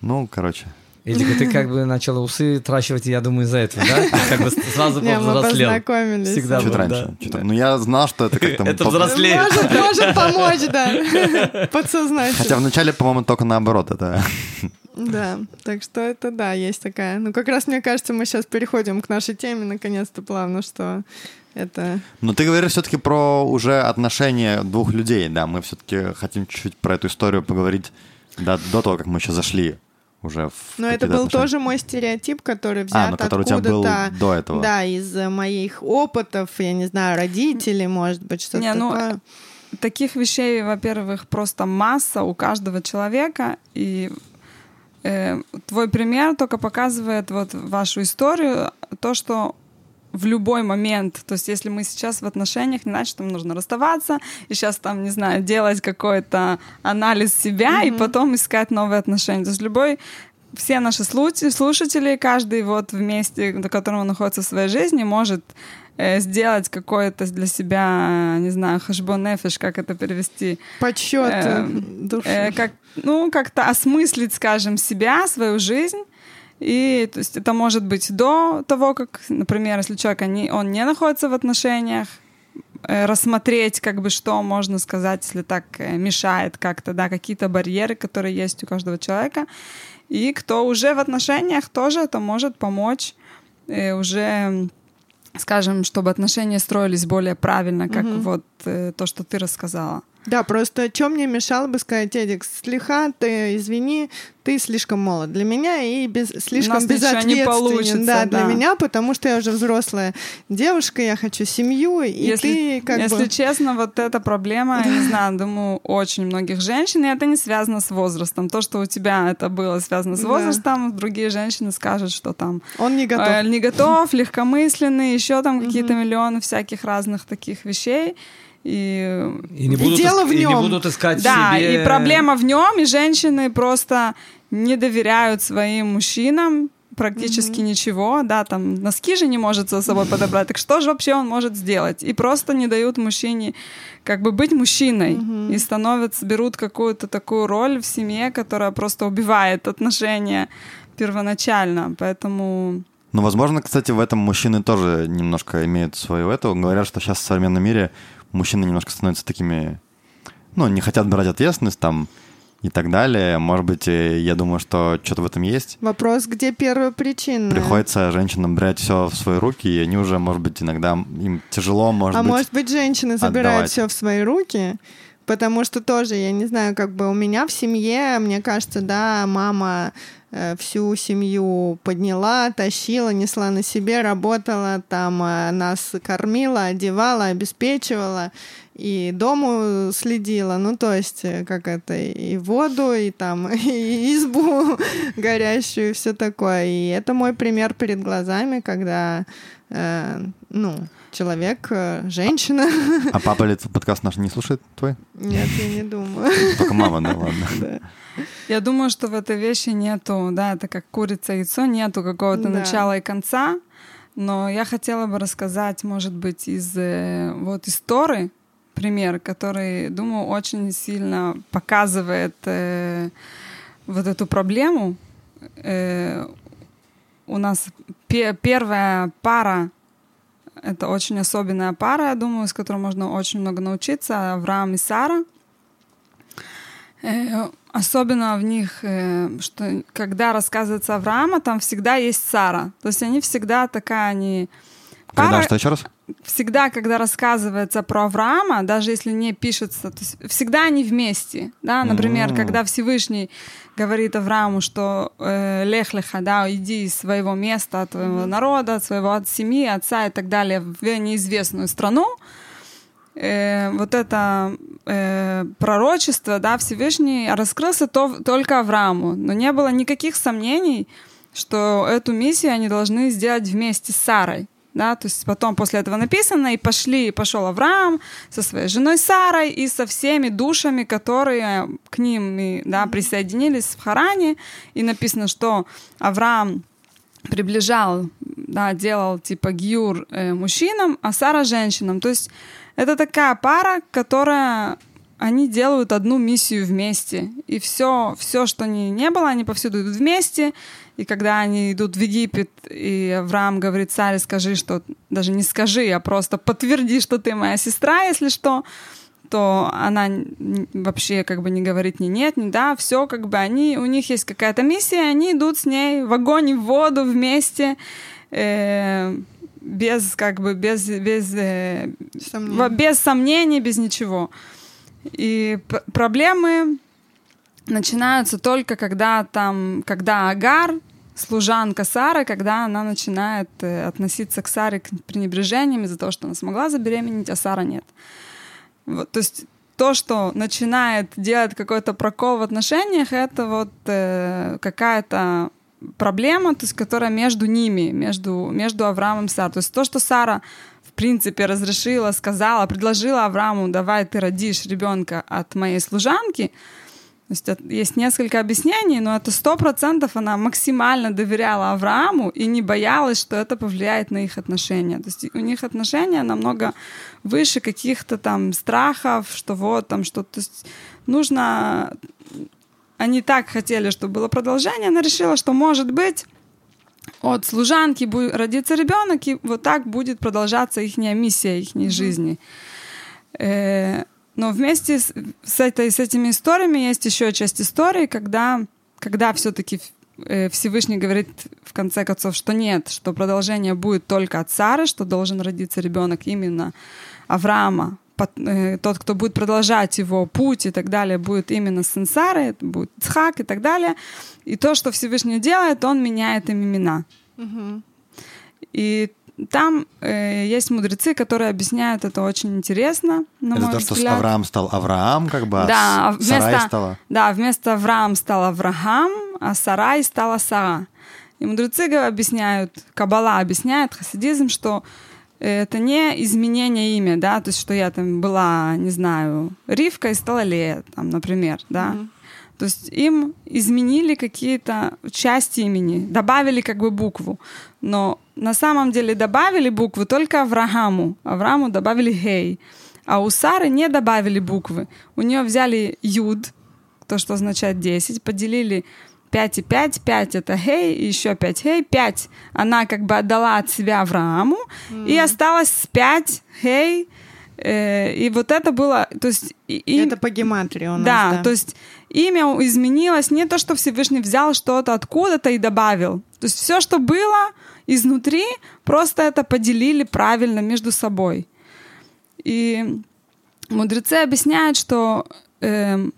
Ну, короче. Эдик, ты как бы начала усы тращивать, я думаю, из-за этого, да? Как бы сразу Не, мы повзрослел. познакомились. Всегда Чуть был, раньше. да. чуть- Ну, я знал, что это как-то... Это взрослее. Может, может помочь, да. Подсознательно. Хотя вначале, по-моему, только наоборот. Это... Да, так что это да, есть такая. Ну, как раз мне кажется, мы сейчас переходим к нашей теме, наконец-то плавно, что это... Но ты говоришь все-таки про уже отношения двух людей, да, мы все-таки хотим чуть-чуть про эту историю поговорить да, до того, как мы еще зашли уже в Но это был отношения. тоже мой стереотип, который взят А, ну, который у тебя был откуда-то. до этого. Да, из моих опытов, я не знаю, родителей, может быть, что-то Не, ну, такое. Таких вещей, во-первых, просто масса у каждого человека, и э, твой пример только показывает вот вашу историю, то, что в любой момент, то есть если мы сейчас в отношениях, не значит, там нужно расставаться, и сейчас там, не знаю, делать какой-то анализ себя и потом искать новые отношения. То есть любой все наши слу- слушатели, каждый вот вместе, до которого он находится в своей жизни, может э, сделать какое-то для себя, не знаю, хэшбонефиш, как это перевести, Подсчет э, души. э, как, ну, как-то осмыслить, скажем, себя, свою жизнь. И то есть это может быть до того, как, например, если человек не, он не находится в отношениях, э, рассмотреть, как бы, что можно сказать, если так э, мешает как-то, да, какие-то барьеры, которые есть у каждого человека. И кто уже в отношениях, тоже это может помочь э, уже, скажем, чтобы отношения строились более правильно, как Мгм. вот э, то, что ты рассказала. Да, просто что мне мешало бы сказать, Эдик, слегка ты, извини, ты слишком молод для меня и без, слишком ничего не безответственен. получится, да, для да. меня, потому что я уже взрослая девушка, я хочу семью, и если, ты как если бы... честно, вот эта проблема, я не знаю, думаю, очень многих женщин, и это не связано с возрастом. То, что у тебя это было связано с Да. возрастом, другие женщины скажут, что там Он не готов. э, не готов, легкомысленный, еще там какие-то миллионы всяких разных таких вещей. И И не будут, дело иск- в и не будут искать да, себе... и проблема в нем, и женщины просто не доверяют своим мужчинам практически ничего, да, там носки же не может за собой подобрать, так что же вообще он может сделать? И просто не дают мужчине как бы быть мужчиной. И становятся, берут какую-то такую роль в семье, которая просто убивает отношения первоначально, поэтому Ну, возможно, кстати, в этом мужчины тоже немножко имеют свою эту. Говорят, что сейчас в современном мире мужчины немножко становятся такими, ну, не хотят брать ответственность там и так далее. Может быть, э, я думаю, что что-то в этом есть. Вопрос, где первая причина? Приходится женщинам брать все в свои руки, и они уже, может быть, иногда им тяжело, может а быть. может быть, женщины забирают отдавать. все в свои руки? Потому что тоже, я не знаю, как бы у меня в семье, мне кажется, да, мама э, всю семью подняла, тащила, несла на себе, работала, там э, нас кормила, одевала, обеспечивала и дому следила, ну то есть э, как это и воду, и там и избу горящую, все такое. И это мой пример перед глазами, когда э, ну человек, э, женщина. А папа ли этот подкаст наш не слушает твой? Нет, я не думаю. Только мама, да, ладно. Да. Я думаю, что в этой вещи нету, да, это как курица яйцо, нету какого-то Да. начала и конца. Но я хотела бы рассказать, может быть, из э, вот истории пример, который, думаю, очень сильно показывает э, вот эту проблему. Э, у нас пе- первая пара это очень особенная пара, я думаю, с которой можно очень много научиться. Авраам и Сара. Э, Особенно в них, э, что когда рассказывается Авраама, там всегда есть Сара. То есть они всегда такая, они... Когда Пара- что еще раз? Всегда, когда рассказывается про Авраама, даже если не пишется, то есть всегда они вместе, да, например, М. когда Всевышний говорит Аврааму, что э, лех леха, да, иди из своего места, от твоего народа, от своего от семьи, отца и так далее в неизвестную страну, э, вот это э, пророчество, да, Всевышний раскрылся то, только Аврааму, но не было никаких сомнений, что эту миссию они должны сделать вместе с Сарой. Да, то есть потом после этого написано, и пошли, пошел Авраам со своей женой Сарой и со всеми душами, которые к ним да, присоединились в Харане. И написано, что Авраам приближал, да, делал типа гиюр э, мужчинам, а Сара женщинам. То есть это такая пара, которая они делают одну миссию вместе. И все, все, что они не было, они повсюду идут вместе. И когда они идут в Египет, и Авраам говорит, царь, скажи, что... Даже не скажи, а просто подтверди, что ты моя сестра, если что то она вообще как бы не говорит ни нет, ни да, все как бы они, у них есть какая-то миссия, они идут с ней в огонь и в воду вместе, э, без как бы без без э, Сомнений. без сомнений, без ничего. И проблемы начинаются только когда там, когда Агар, служанка Сары, когда она начинает э, относиться к Саре к пренебрежением из-за того, что она смогла забеременеть, а Сара нет. Вот, то есть то, что начинает делать какой-то прокол в отношениях, это вот э, какая-то проблема, то есть, которая между ними, между, между Авраамом и Сарой. То есть то, что Сара в принципе разрешила, сказала, предложила Аврааму, давай ты родишь ребенка от моей служанки, то есть это- есть несколько объяснений, но это сто процентов она максимально доверяла Аврааму и не боялась, что это повлияет на их отношения. То есть у них отношения намного выше каких-то там страхов, что вот там что-то. То есть нужно... Они так хотели, чтобы было продолжение, она решила, что может быть от служанки будет родиться ребенок, и вот так будет продолжаться их миссия, их жизни. Э, но вместе с, с, этой, с этими историями есть еще часть истории, когда, когда все-таки Всевышний говорит в конце концов, что нет, что продолжение будет только от Сары, что должен родиться ребенок именно Авраама, э, тот, кто будет продолжать его путь и так далее, будет именно сын Сары, это будет Цхак и так далее. И то, что Всевышний делает, он меняет им имена. Мгм. И там э, есть мудрецы, которые объясняют это очень интересно, на Это мой то, что с взгляд. Авраам стал Авраам, как бы, а Да, Сарай вместо- стала... Да, вместо Авраам стал Авраам, а Сарай стала Сара. И мудрецы объясняют, Кабала объясняет, хасидизм, что это не изменение имя, да, то есть что я там была, не знаю, Ривка и стала Лея, там, например, да. То есть им изменили какие-то части имени, добавили как бы букву. Но на самом деле добавили буквы только Аврааму. Аврааму добавили Гей. А у Сары не добавили буквы. У нее взяли Юд, то, что означает 10, поделили 5 и 5, 5 это Гей, и еще 5 Гей, 5 она как бы отдала от себя Аврааму, и осталось с 5 Гей, э, и вот это было, то есть... и- Это по гематрии у нас, да, да. то есть имя изменилось не то, что Всевышний взял что-то откуда-то и добавил. То есть все, что было изнутри, просто это поделили правильно между собой. И мудрецы объясняют, что, эм,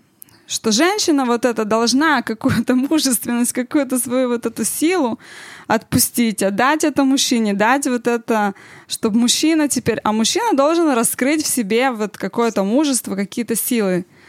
что женщина вот эта должна какую-то мужественность, какую-то свою вот эту силу отпустить, отдать это мужчине, дать вот это, чтобы мужчина теперь... А мужчина должен раскрыть в себе вот какое-то мужество, какие-то силы э,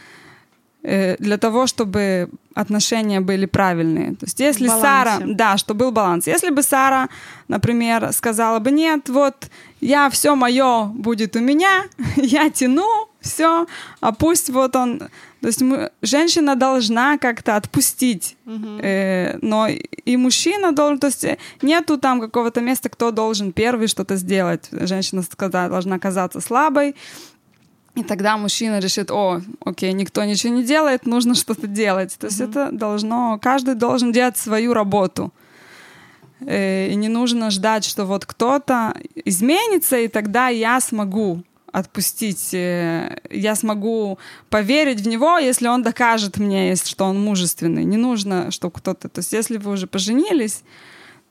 для того, чтобы отношения были правильные. То есть если Сара... Да, чтобы был баланс. Если бы Сара, например, сказала бы, нет, вот я все мое будет у меня, я тяну, все, а пусть вот он... То есть мы, женщина должна как-то отпустить, э, но и мужчина должен... То есть нету там какого-то места, кто должен первый что-то сделать. Женщина должна казаться слабой, и тогда мужчина решит, о, окей, никто ничего не делает, нужно что-то делать. То есть это должно, каждый должен делать свою работу. Э, И не нужно ждать, что вот кто-то изменится, и тогда я смогу отпустить, э, я смогу поверить в него, если он докажет мне, что он мужественный. Не нужно, чтобы кто-то... То есть если вы уже поженились,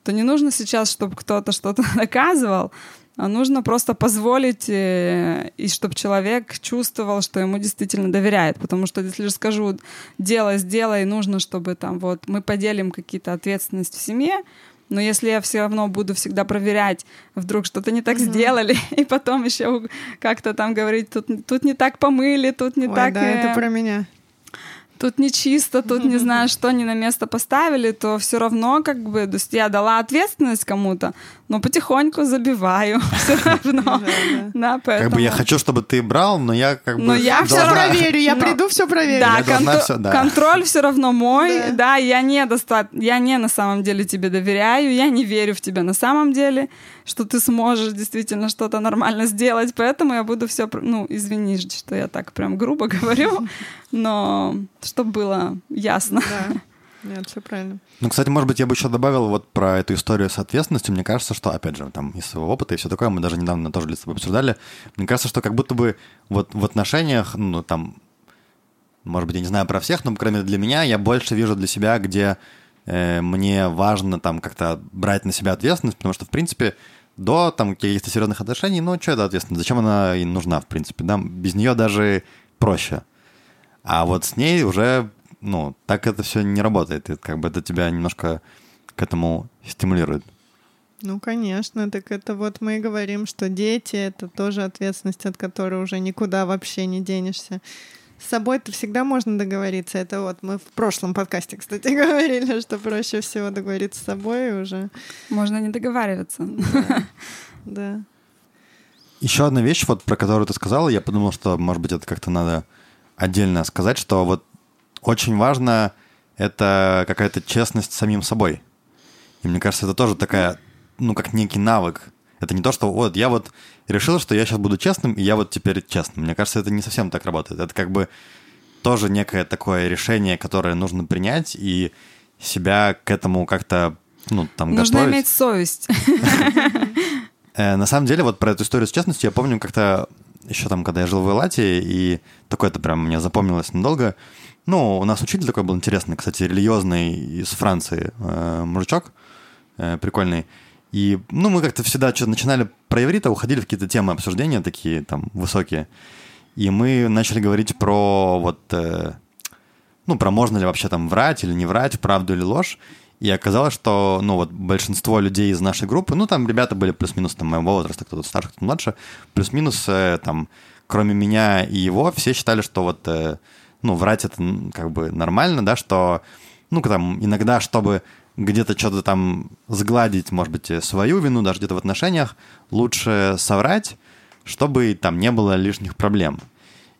то не нужно сейчас, чтобы кто-то что-то доказывал, нужно просто позволить, э, и чтобы человек чувствовал, что ему действительно доверяет. Потому что если же скажу, делай, сделай, нужно, чтобы там вот мы поделим какие-то ответственность в семье, Но если я все равно буду всегда проверять, вдруг что-то не так сделали, и потом еще как-то там говорить, тут, тут не так помыли, тут не Ой, так... да, э, это про меня. тут не чисто, тут не знаю, что не на место поставили, то все равно как бы, то есть я дала ответственность кому-то, но потихоньку забиваю все равно. Да. Да, Как бы я поэтому- хочу, чтобы ты брал, но я как бы... Но я всё Все должна- проверю, я Но- приду, все проверю. Да, должна контро- всё, да. контроль все равно мой, Да. да, я не доста... я не на самом деле тебе доверяю, я не верю в тебя на самом деле, что ты сможешь действительно что-то нормально сделать, поэтому я буду все, ну, извини, что я так прям грубо говорю, но чтобы было ясно. Да. Нет, все правильно. Ну, кстати, может быть, я бы еще добавил вот про эту историю с ответственностью. Мне кажется, что, опять же, там, из своего опыта и все такое, мы даже недавно тоже с тобой обсуждали, мне кажется, что как будто бы вот в отношениях, ну, там, может быть, я не знаю про всех, но, мере, для меня я больше вижу для себя, где э, мне важно там как-то брать на себя ответственность, потому что, в принципе, до там каких-то серьезных отношений, ну, что это ответственность? Зачем она и нужна, в принципе? Да? Без нее даже проще. А вот с ней уже, ну, так это все не работает. И как бы это тебя немножко к этому стимулирует. Ну, конечно, так это вот мы и говорим, что дети — это тоже ответственность, от которой уже никуда вообще не денешься. С собой-то всегда можно договориться. Это вот мы в прошлом подкасте, кстати, говорили, что проще всего договориться с собой уже. Можно не договариваться. Да. Еще одна вещь, вот про которую ты сказала, я подумал, что, может быть, это как-то надо отдельно сказать, что вот очень важно это какая-то честность с самим собой. И мне кажется, это тоже такая, ну, как некий навык. Это не то, что вот я вот решил, что я сейчас буду честным, и я вот теперь честным. Мне кажется, это не совсем так работает. Это как бы тоже некое такое решение, которое нужно принять и себя к этому как-то, ну, там, Нужно готовить. иметь совесть. Э, на самом деле, вот про эту историю с честностью я помню как-то еще там, когда я жил в Элате, и такое-то прям мне запомнилось надолго. Ну, у нас учитель такой был интересный, кстати, религиозный из Франции э, мужичок, э, прикольный. И, ну, мы как-то всегда что-то начинали про иврит, а уходили в какие-то темы обсуждения такие там высокие. И мы начали говорить про вот, э, ну, про можно ли вообще там врать или не врать, правду или ложь. И оказалось, что, ну, вот большинство людей из нашей группы, ну, там ребята были плюс-минус там моего возраста, кто-то старше, кто-то младше, плюс-минус э, там, кроме меня и его, все считали, что вот, э, ну, врать это как бы нормально, да, что, ну, там, иногда, чтобы где-то что-то там сгладить, может быть, э, свою вину, даже где-то в отношениях, лучше соврать, чтобы там не было лишних проблем.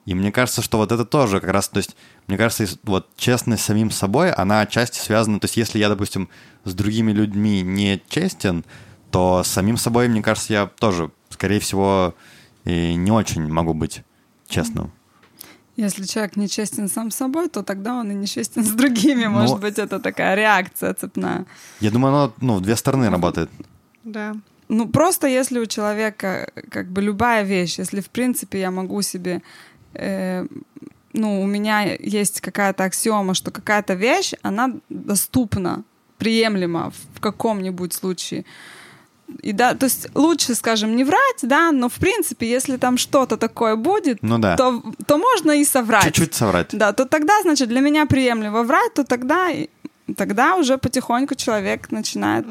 И мне кажется, что вот это тоже как раз, то есть, мне кажется, вот честность самим собой, она отчасти связана, то есть, если я, допустим, с другими людьми не честен, то с самим собой, мне кажется, я тоже, скорее всего, и не очень могу быть честным. Если человек не честен сам с собой, то тогда он и не честен с другими. Может быть, это такая реакция цепная. Я думаю, оно, ну, в две стороны работает. Да. Ну, просто если у человека как бы любая вещь, если в принципе я могу себе, э, ну, у меня есть какая-то аксиома, что какая-то вещь, она доступна, приемлема в каком-нибудь случае. И да, то есть лучше, скажем, не врать, да, но в принципе, если там что-то такое будет, Ну да. то, то можно и соврать. Чуть-чуть соврать. Да, то тогда, значит, для меня приемлемо врать, то тогда, тогда уже потихоньку человек начинает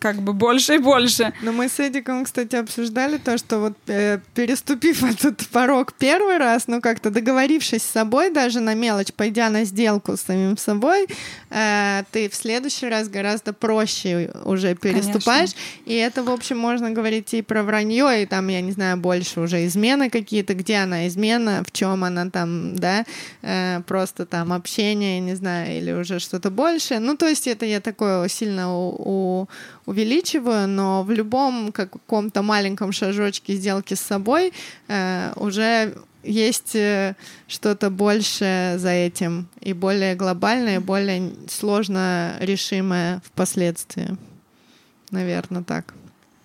как бы больше и больше. Но мы с Эдиком, кстати, обсуждали то, что вот э, переступив этот порог первый раз, ну как-то договорившись с собой даже на мелочь, пойдя на сделку с самим собой, э, ты в следующий раз гораздо проще уже переступаешь. И это, в общем, можно говорить и про вранье, и там, я не знаю, больше уже измены какие-то, где она измена, в чем она там, да, э, просто там общение, не знаю, или уже что-то большее. Ну, то есть это я такое сильно у- у- увеличиваю, но в любом каком-то маленьком шажочке сделки с собой э, уже есть э, что-то большее за этим и более глобальное, и более сложно решимое впоследствии. Наверное, так.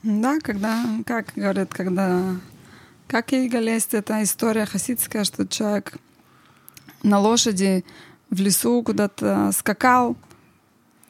Да, когда, как говорят, когда... Как и Галест, это история хасидская, что человек на лошади в лесу куда-то скакал,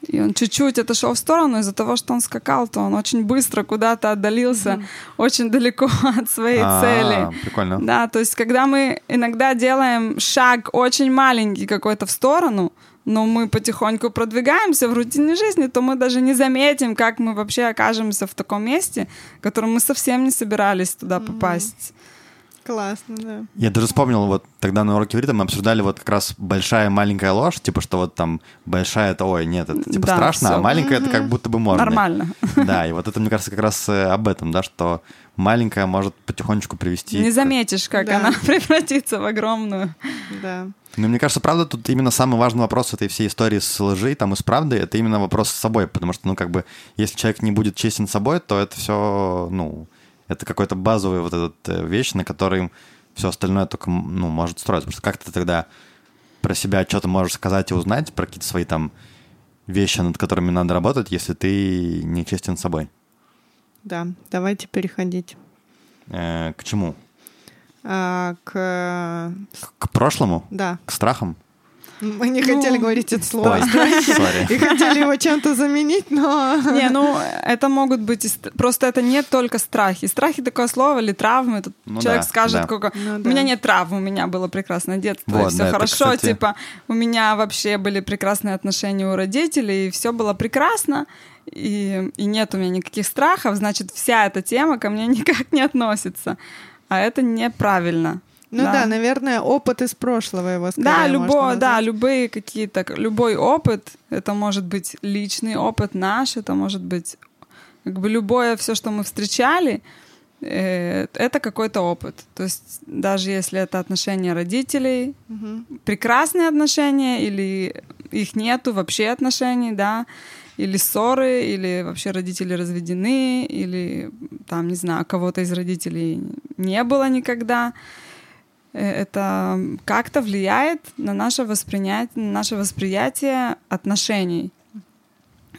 и он чуть-чуть отошел в сторону из-за того, что он скакал, то он очень быстро куда-то отдалился, очень далеко от своей А, цели. Прикольно. Да, то есть когда мы иногда делаем шаг очень маленький какой-то в сторону, но мы потихоньку продвигаемся в рутине жизни, то мы даже не заметим, как мы вообще окажемся в таком месте, в котором мы совсем не собирались туда попасть. Классно, да. Я даже вспомнил, вот тогда на уроке иврита мы обсуждали вот как раз большая маленькая ложь, типа, что вот там большая это, ой, нет, это типа Да, страшно, а всё. маленькая это как будто бы можно. Нормально. Да, и вот это, мне кажется, как раз э, об этом, да, что маленькая может потихонечку привести... Не заметишь, как Да. она превратится в огромную. Да. Ну, мне кажется, правда, тут именно самый важный вопрос этой всей истории с лжи, там, и с правдой, это именно вопрос с собой, потому что, ну, как бы, если человек не будет честен с собой, то это все, ну, это какой-то базовый вот этот э, вещь, на которой все остальное только, ну, может строиться. Что как ты тогда про себя что-то можешь сказать и узнать, про какие-то свои там вещи, над которыми надо работать, если ты не честен с собой. Да, давайте переходить Э, к чему? а, к... К прошлому? Да, К страхам? Мы не хотели Ну, говорить это слово. Сори. И хотели его чем-то заменить, но... Не, ну это могут быть и ст- просто это не только страхи. Страхи такое слово или травмы. Тут Ну человек да, скажет, да. какое- Ну у да. меня нет травм, у меня было прекрасное детство, и Вот, все да, это, хорошо, кстати- типа у меня вообще были прекрасные отношения у родителей, и все было прекрасно. И, и нет у меня никаких страхов, значит, вся эта тема ко мне никак не относится. А это неправильно. Ну да, наверное, опыт из прошлого его скорее Да, любой, да, любые какие-то, любой опыт, это может быть личный опыт наш, это может быть как бы любое все, что мы встречали, э, это какой-то опыт. То есть даже если это отношения родителей, Мгм. прекрасные отношения или их нету вообще отношений, да, или ссоры, или вообще родители разведены, или там, не знаю, кого-то из родителей не было никогда. Э, Это как-то влияет на наше воспринятие, на наше восприятие отношений.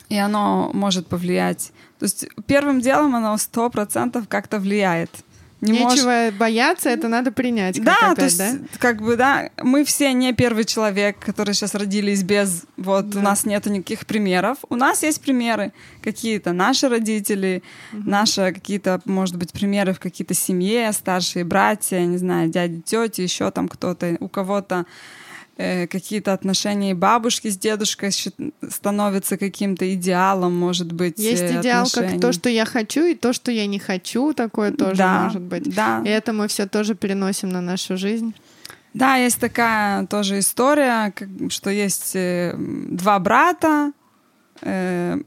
И оно может повлиять. То есть первым делом оно сто процентов как-то влияет. Не можешь- Нечего бояться, это надо принять. как да, опять, то есть, да? как бы, да, мы все не первый человек, который сейчас родились без, вот, Да. у нас нету никаких примеров. У нас есть примеры какие-то, наши родители, наши какие-то, может быть, примеры в какие-то семье, старшие братья, не знаю, дяди, тети, еще там кто-то, у кого-то какие-то отношения бабушки с дедушкой становятся каким-то идеалом, может быть. Есть э, идеал, как то, что я хочу, и то, что я не хочу, такое тоже Да, может быть. Да. И это мы все тоже переносим на нашу жизнь. Да, есть такая тоже история, что есть э, два брата, э,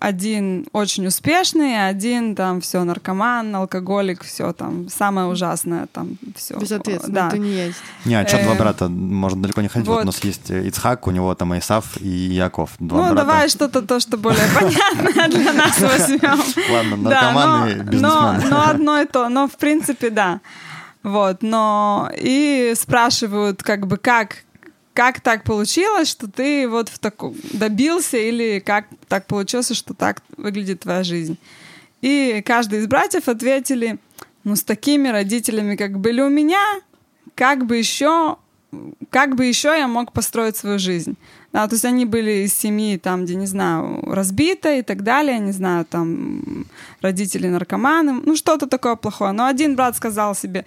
один очень успешный, один там все наркоман, алкоголик, все там самое ужасное там все. Безответственно, Да. это не есть. Не, а что два Э, брата? Можно далеко не ходить. Вот. вот. у нас есть э, Ицхак, у него там Исав и Яков. Два Ну, брата. давай что-то то, что более понятное для нас возьмем. Ладно, наркоманы бизнесмены. но одно и то, но в принципе да. Вот, но и спрашивают, как бы, как, как так получилось, что ты вот в таком добился, или как так получилось, что так выглядит твоя жизнь. И каждый из братьев ответили, ну, с такими родителями, как были у меня, как бы еще, как бы еще я мог построить свою жизнь. Да, то есть они были из семьи, там, где, не знаю, разбитой и так далее, не знаю, там, родители наркоманы, ну, что-то такое плохое. Но один брат сказал себе,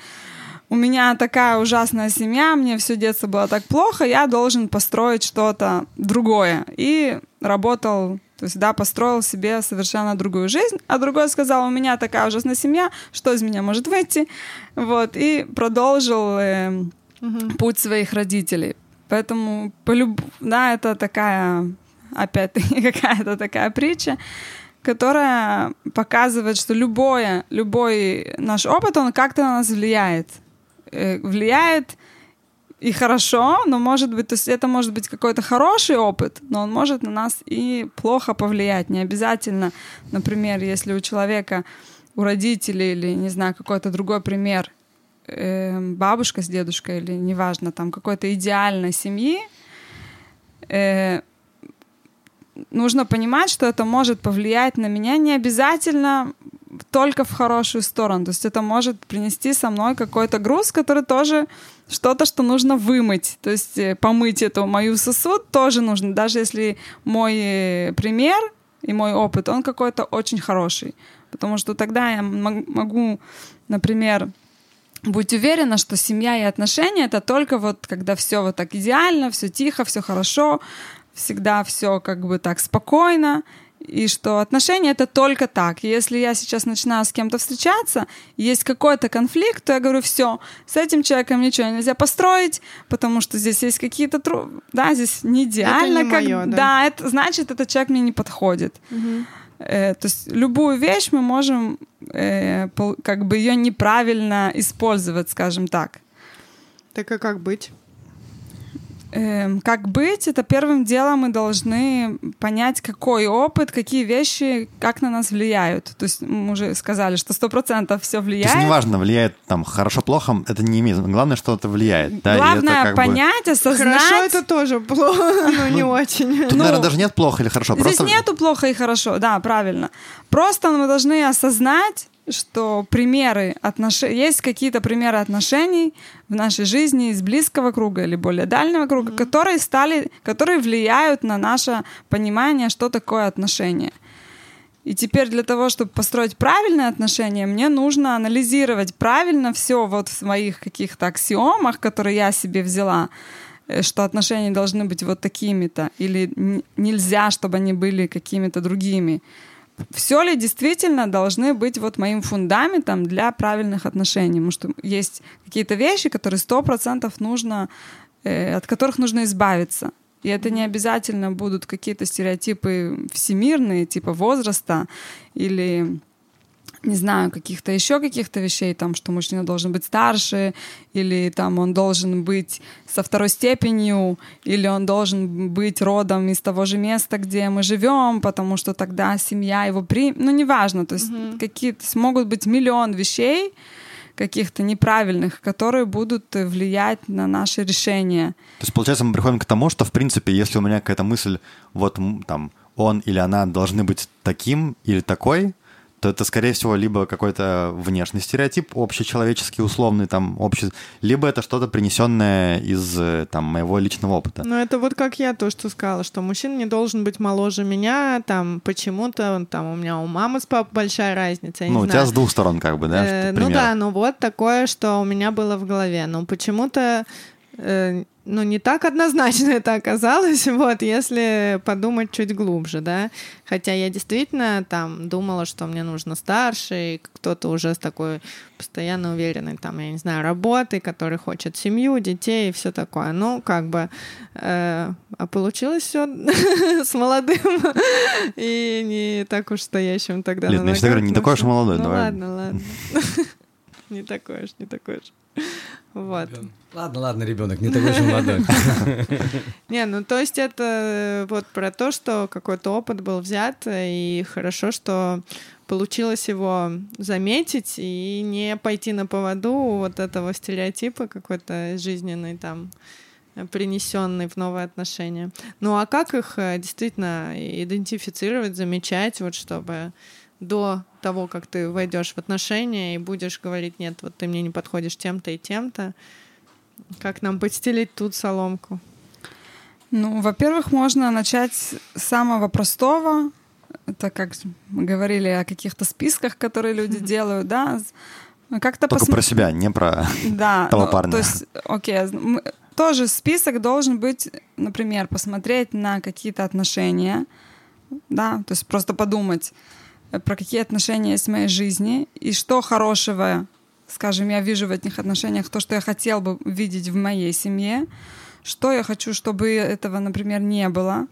у меня такая ужасная семья, мне все детство было так плохо, я должен построить что-то другое. И работал, то есть, да, построил себе совершенно другую жизнь, а другой сказал, у меня такая ужасная семья, что из меня может выйти? Вот, и продолжил э, путь своих родителей. Поэтому, полюб... да, это такая, опять-таки, какая-то такая притча, которая показывает, что любое, любой наш опыт, он как-то на нас влияет. Э, Влияет и хорошо, но может быть, то есть это может быть какой-то хороший опыт, но он может на нас и плохо повлиять. Не обязательно, например, если у человека, у родителей или, не знаю, какой-то другой пример, э, бабушка с дедушкой или, неважно, там какой-то идеальной семьи, э, нужно понимать, что это может повлиять на меня не обязательно только в хорошую сторону. То есть это может принести со мной какой-то груз, который тоже что-то, что нужно вымыть. То есть э, помыть эту мою сосуд тоже нужно, даже если мой э, пример и мой опыт, он какой-то очень хороший. Потому что тогда я мог- могу, например, быть уверена, что семья и отношения это только вот когда все вот так идеально, все тихо, все хорошо, всегда все как бы так спокойно, и что отношения это только так. Если я сейчас начинаю с кем-то встречаться, есть какой-то конфликт, то я говорю, все, с этим человеком ничего нельзя построить, потому что здесь есть какие-то тру... да, здесь не идеально, Это не как моё, да. да, это значит, этот человек мне не подходит. Э, то есть любую вещь мы можем э, как бы ее неправильно использовать, скажем так. Так а как быть? Эм, как быть? Это первым делом мы должны понять, какой опыт, какие вещи, как на нас влияют. То есть мы уже сказали, что сто процентов все То есть влияет. неважно, влияет там хорошо-плохо, это не имеет. Главное, что это влияет. Да, Главное это как бы- понять, осознать. Хорошо, это тоже плохо, но не очень. Тут, ну, наверное, даже нет плохо или хорошо. Здесь нету плохо и хорошо, да, правильно. Просто мы должны осознать, что примеры отношений, есть какие-то примеры отношений в нашей жизни из близкого круга или более дальнего круга, которые стали, которые влияют на наше понимание, что такое отношения. И теперь для того, чтобы построить правильные отношения, мне нужно анализировать правильно все вот в своих каких-то аксиомах, которые я себе взяла, э, что отношения должны быть вот такими-то, или нельзя, чтобы они были какими-то другими. Все ли действительно должны быть вот моим фундаментом для правильных отношений? Потому что есть какие-то вещи, которые сто процентов нужно, э, от которых нужно избавиться. И это не обязательно будут какие-то стереотипы всемирные, типа возраста или не знаю, каких-то еще каких-то вещей, там, что мужчина должен быть старше, или там он должен быть со второй степенью, или он должен быть родом из того же места, где мы живем, потому что тогда семья его при... Ну, неважно, то есть какие-то могут быть миллион вещей каких-то неправильных, которые будут влиять на наши решения. То есть, получается, мы приходим к тому, что, в принципе, если у меня какая-то мысль, вот там, он или она должны быть таким или такой, то это, скорее всего, либо какой-то внешний стереотип, общечеловеческий, условный, там, общий, либо это что-то принесенное из, э, там, моего личного опыта. Ну, это вот как я то, что сказала, что мужчина не должен быть моложе меня, там, почему-то, там, у меня у мамы с папой большая разница, ну, у знаю. тебя с двух сторон, как бы, да? Э, ну да, ну вот такое, что у меня было в голове. Ну почему-то, э, ну не так однозначно это оказалось, вот, если подумать чуть глубже, да. Хотя я действительно там думала, что мне нужно старше, и кто-то уже с такой постоянно уверенной, там, я не знаю, работой, который хочет семью, детей и все такое. Ну, как бы, э, а получилось все с молодым и не так уж стоящим тогда ну, я всегда говорю, ногах. не такой уж Ну, молодой, Ну давай. ладно, ладно. Не такой уж, не такой уж. Вот. Ладно, ладно, ребенок, не такой уж и молодой. Не, ну то есть это э, вот про то, что какой-то опыт был взят, э, и хорошо, что получилось его заметить и не пойти на поводу вот этого стереотипа какой-то жизненный там э, принесенный в новые отношения. Ну а как их действительно идентифицировать, замечать, вот чтобы до того, как ты войдешь в отношения и будешь говорить, нет, вот ты мне не подходишь тем-то и тем-то, как нам подстелить тут соломку? Ну, во-первых, можно начать с самого простого. Это как мы говорили о каких-то списках, которые люди делают, да. Как-то Только посм- про себя, не про... Да, того ну, парня. то есть, окей, м- тоже список должен быть, например, посмотреть на какие-то отношения, да, то есть просто подумать, про какие отношения есть в моей жизни и что хорошего, скажем, я вижу в этих отношениях, то, что я хотел бы видеть в моей семье, что я хочу, чтобы этого, например, не было,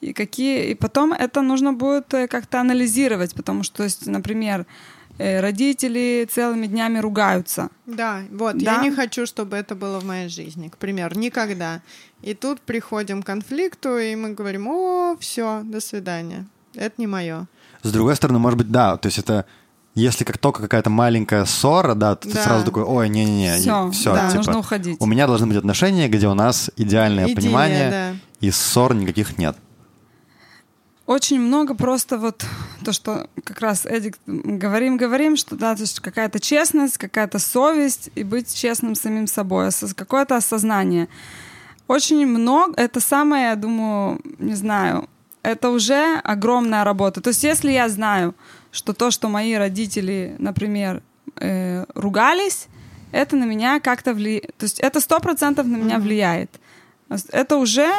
и какие, и потом это нужно будет э, как-то анализировать, потому что, то есть, например, э, родители целыми днями ругаются, Да, вот, Да? я не хочу, чтобы это было в моей жизни, к примеру, никогда. И тут приходим к конфликту, и мы говорим, о, все, до свидания. Это не мое. С другой стороны, может быть, да, то есть это... Если как только какая-то маленькая ссора, да, то ты Да. сразу такой, ой, не-не-не, Все, все, да, типа, нужно уходить. у меня должны быть отношения, где у нас идеальное Идиллия, понимание, да. и ссор никаких нет. Очень много просто вот то, что как раз Эдик говорим, говорим, что да, то есть какая-то честность, какая-то совесть и быть честным самим собой, какое-то осознание. Очень много, это самое, я думаю, не знаю, это уже огромная работа. То есть если я знаю, что то, что мои родители, например, э, ругались, это на меня как-то влияет. То есть это сто процентов на меня влияет. То есть Это уже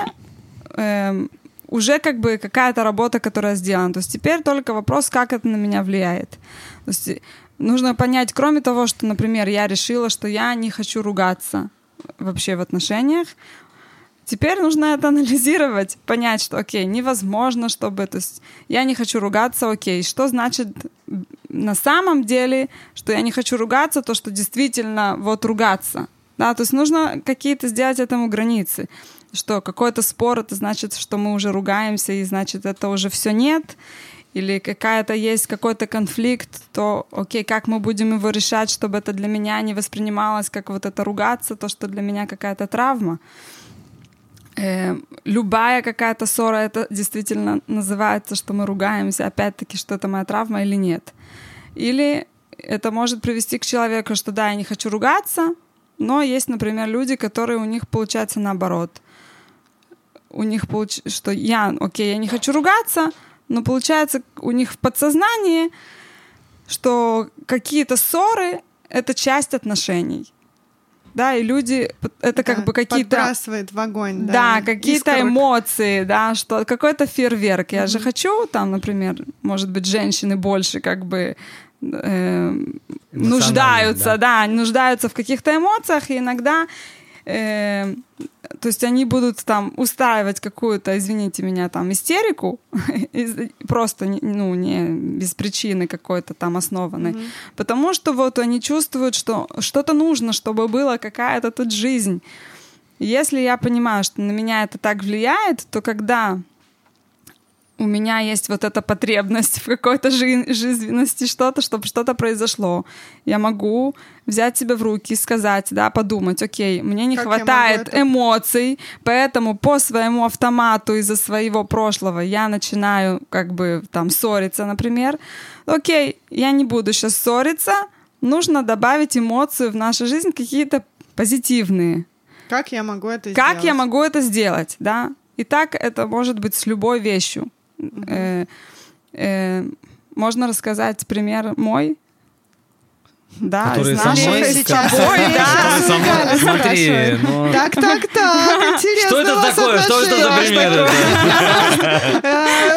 эм, уже как бы какая-то работа, которая сделана. То есть теперь только вопрос, как это на меня влияет. То есть нужно понять, кроме того, что, например, я решила, что я не хочу ругаться вообще в отношениях, Теперь нужно это анализировать, понять, что, окей, невозможно, чтобы... То есть я не хочу ругаться, окей. Что значит на самом деле, что я не хочу ругаться, то, что действительно вот ругаться. Да, то есть нужно какие-то сделать этому границы. Что какой-то спор, это значит, что мы уже ругаемся, и значит, это уже все нет. Или какая-то есть какой-то конфликт, то окей, как мы будем его решать, чтобы это для меня не воспринималось как вот это ругаться, то, что для меня какая-то травма э, любая какая-то ссора, это действительно называется, что мы ругаемся, опять-таки, что это моя травма или нет. Или это может привести к человеку, что да, я не хочу ругаться, но есть, например, люди, которые у них получается наоборот. У них получается, что я, окей, я не хочу ругаться, но получается у них в подсознании, что какие-то ссоры — это часть отношений да, и люди, это как да, бы какие-то... Подбрасывает в огонь, да. Да, какие-то эмоции, да, что какой-то фейерверк. Я mm-hmm. же хочу, там, например, может быть, женщины больше как бы э, нуждаются, да. да, нуждаются в каких-то эмоциях, и иногда э, то есть они будут там устраивать какую-то, извините меня, там истерику, просто ну, не без причины какой-то там основанной, mm-hmm. потому что вот они чувствуют, что что-то нужно, чтобы была какая-то тут жизнь. Если я понимаю, что на меня это так влияет, то когда у меня есть вот эта потребность в какой-то жи- жизненности, что-то, чтобы что-то произошло. Я могу взять себя в руки сказать, да, подумать, окей, мне не как хватает эмоций, поэтому по своему автомату из-за своего прошлого я начинаю как бы там ссориться, например. Окей, я не буду сейчас ссориться, нужно добавить эмоцию в нашу жизнь какие-то позитивные. Как я могу это как сделать? Как я могу это сделать, да? И так это может быть с любой вещью. Э, э, можно рассказать пример мой? Да, который из со мной сейчас. Ой, Который со мной, смотри, ну... Так, так, так, интересно Что это такое? Что это за примеры?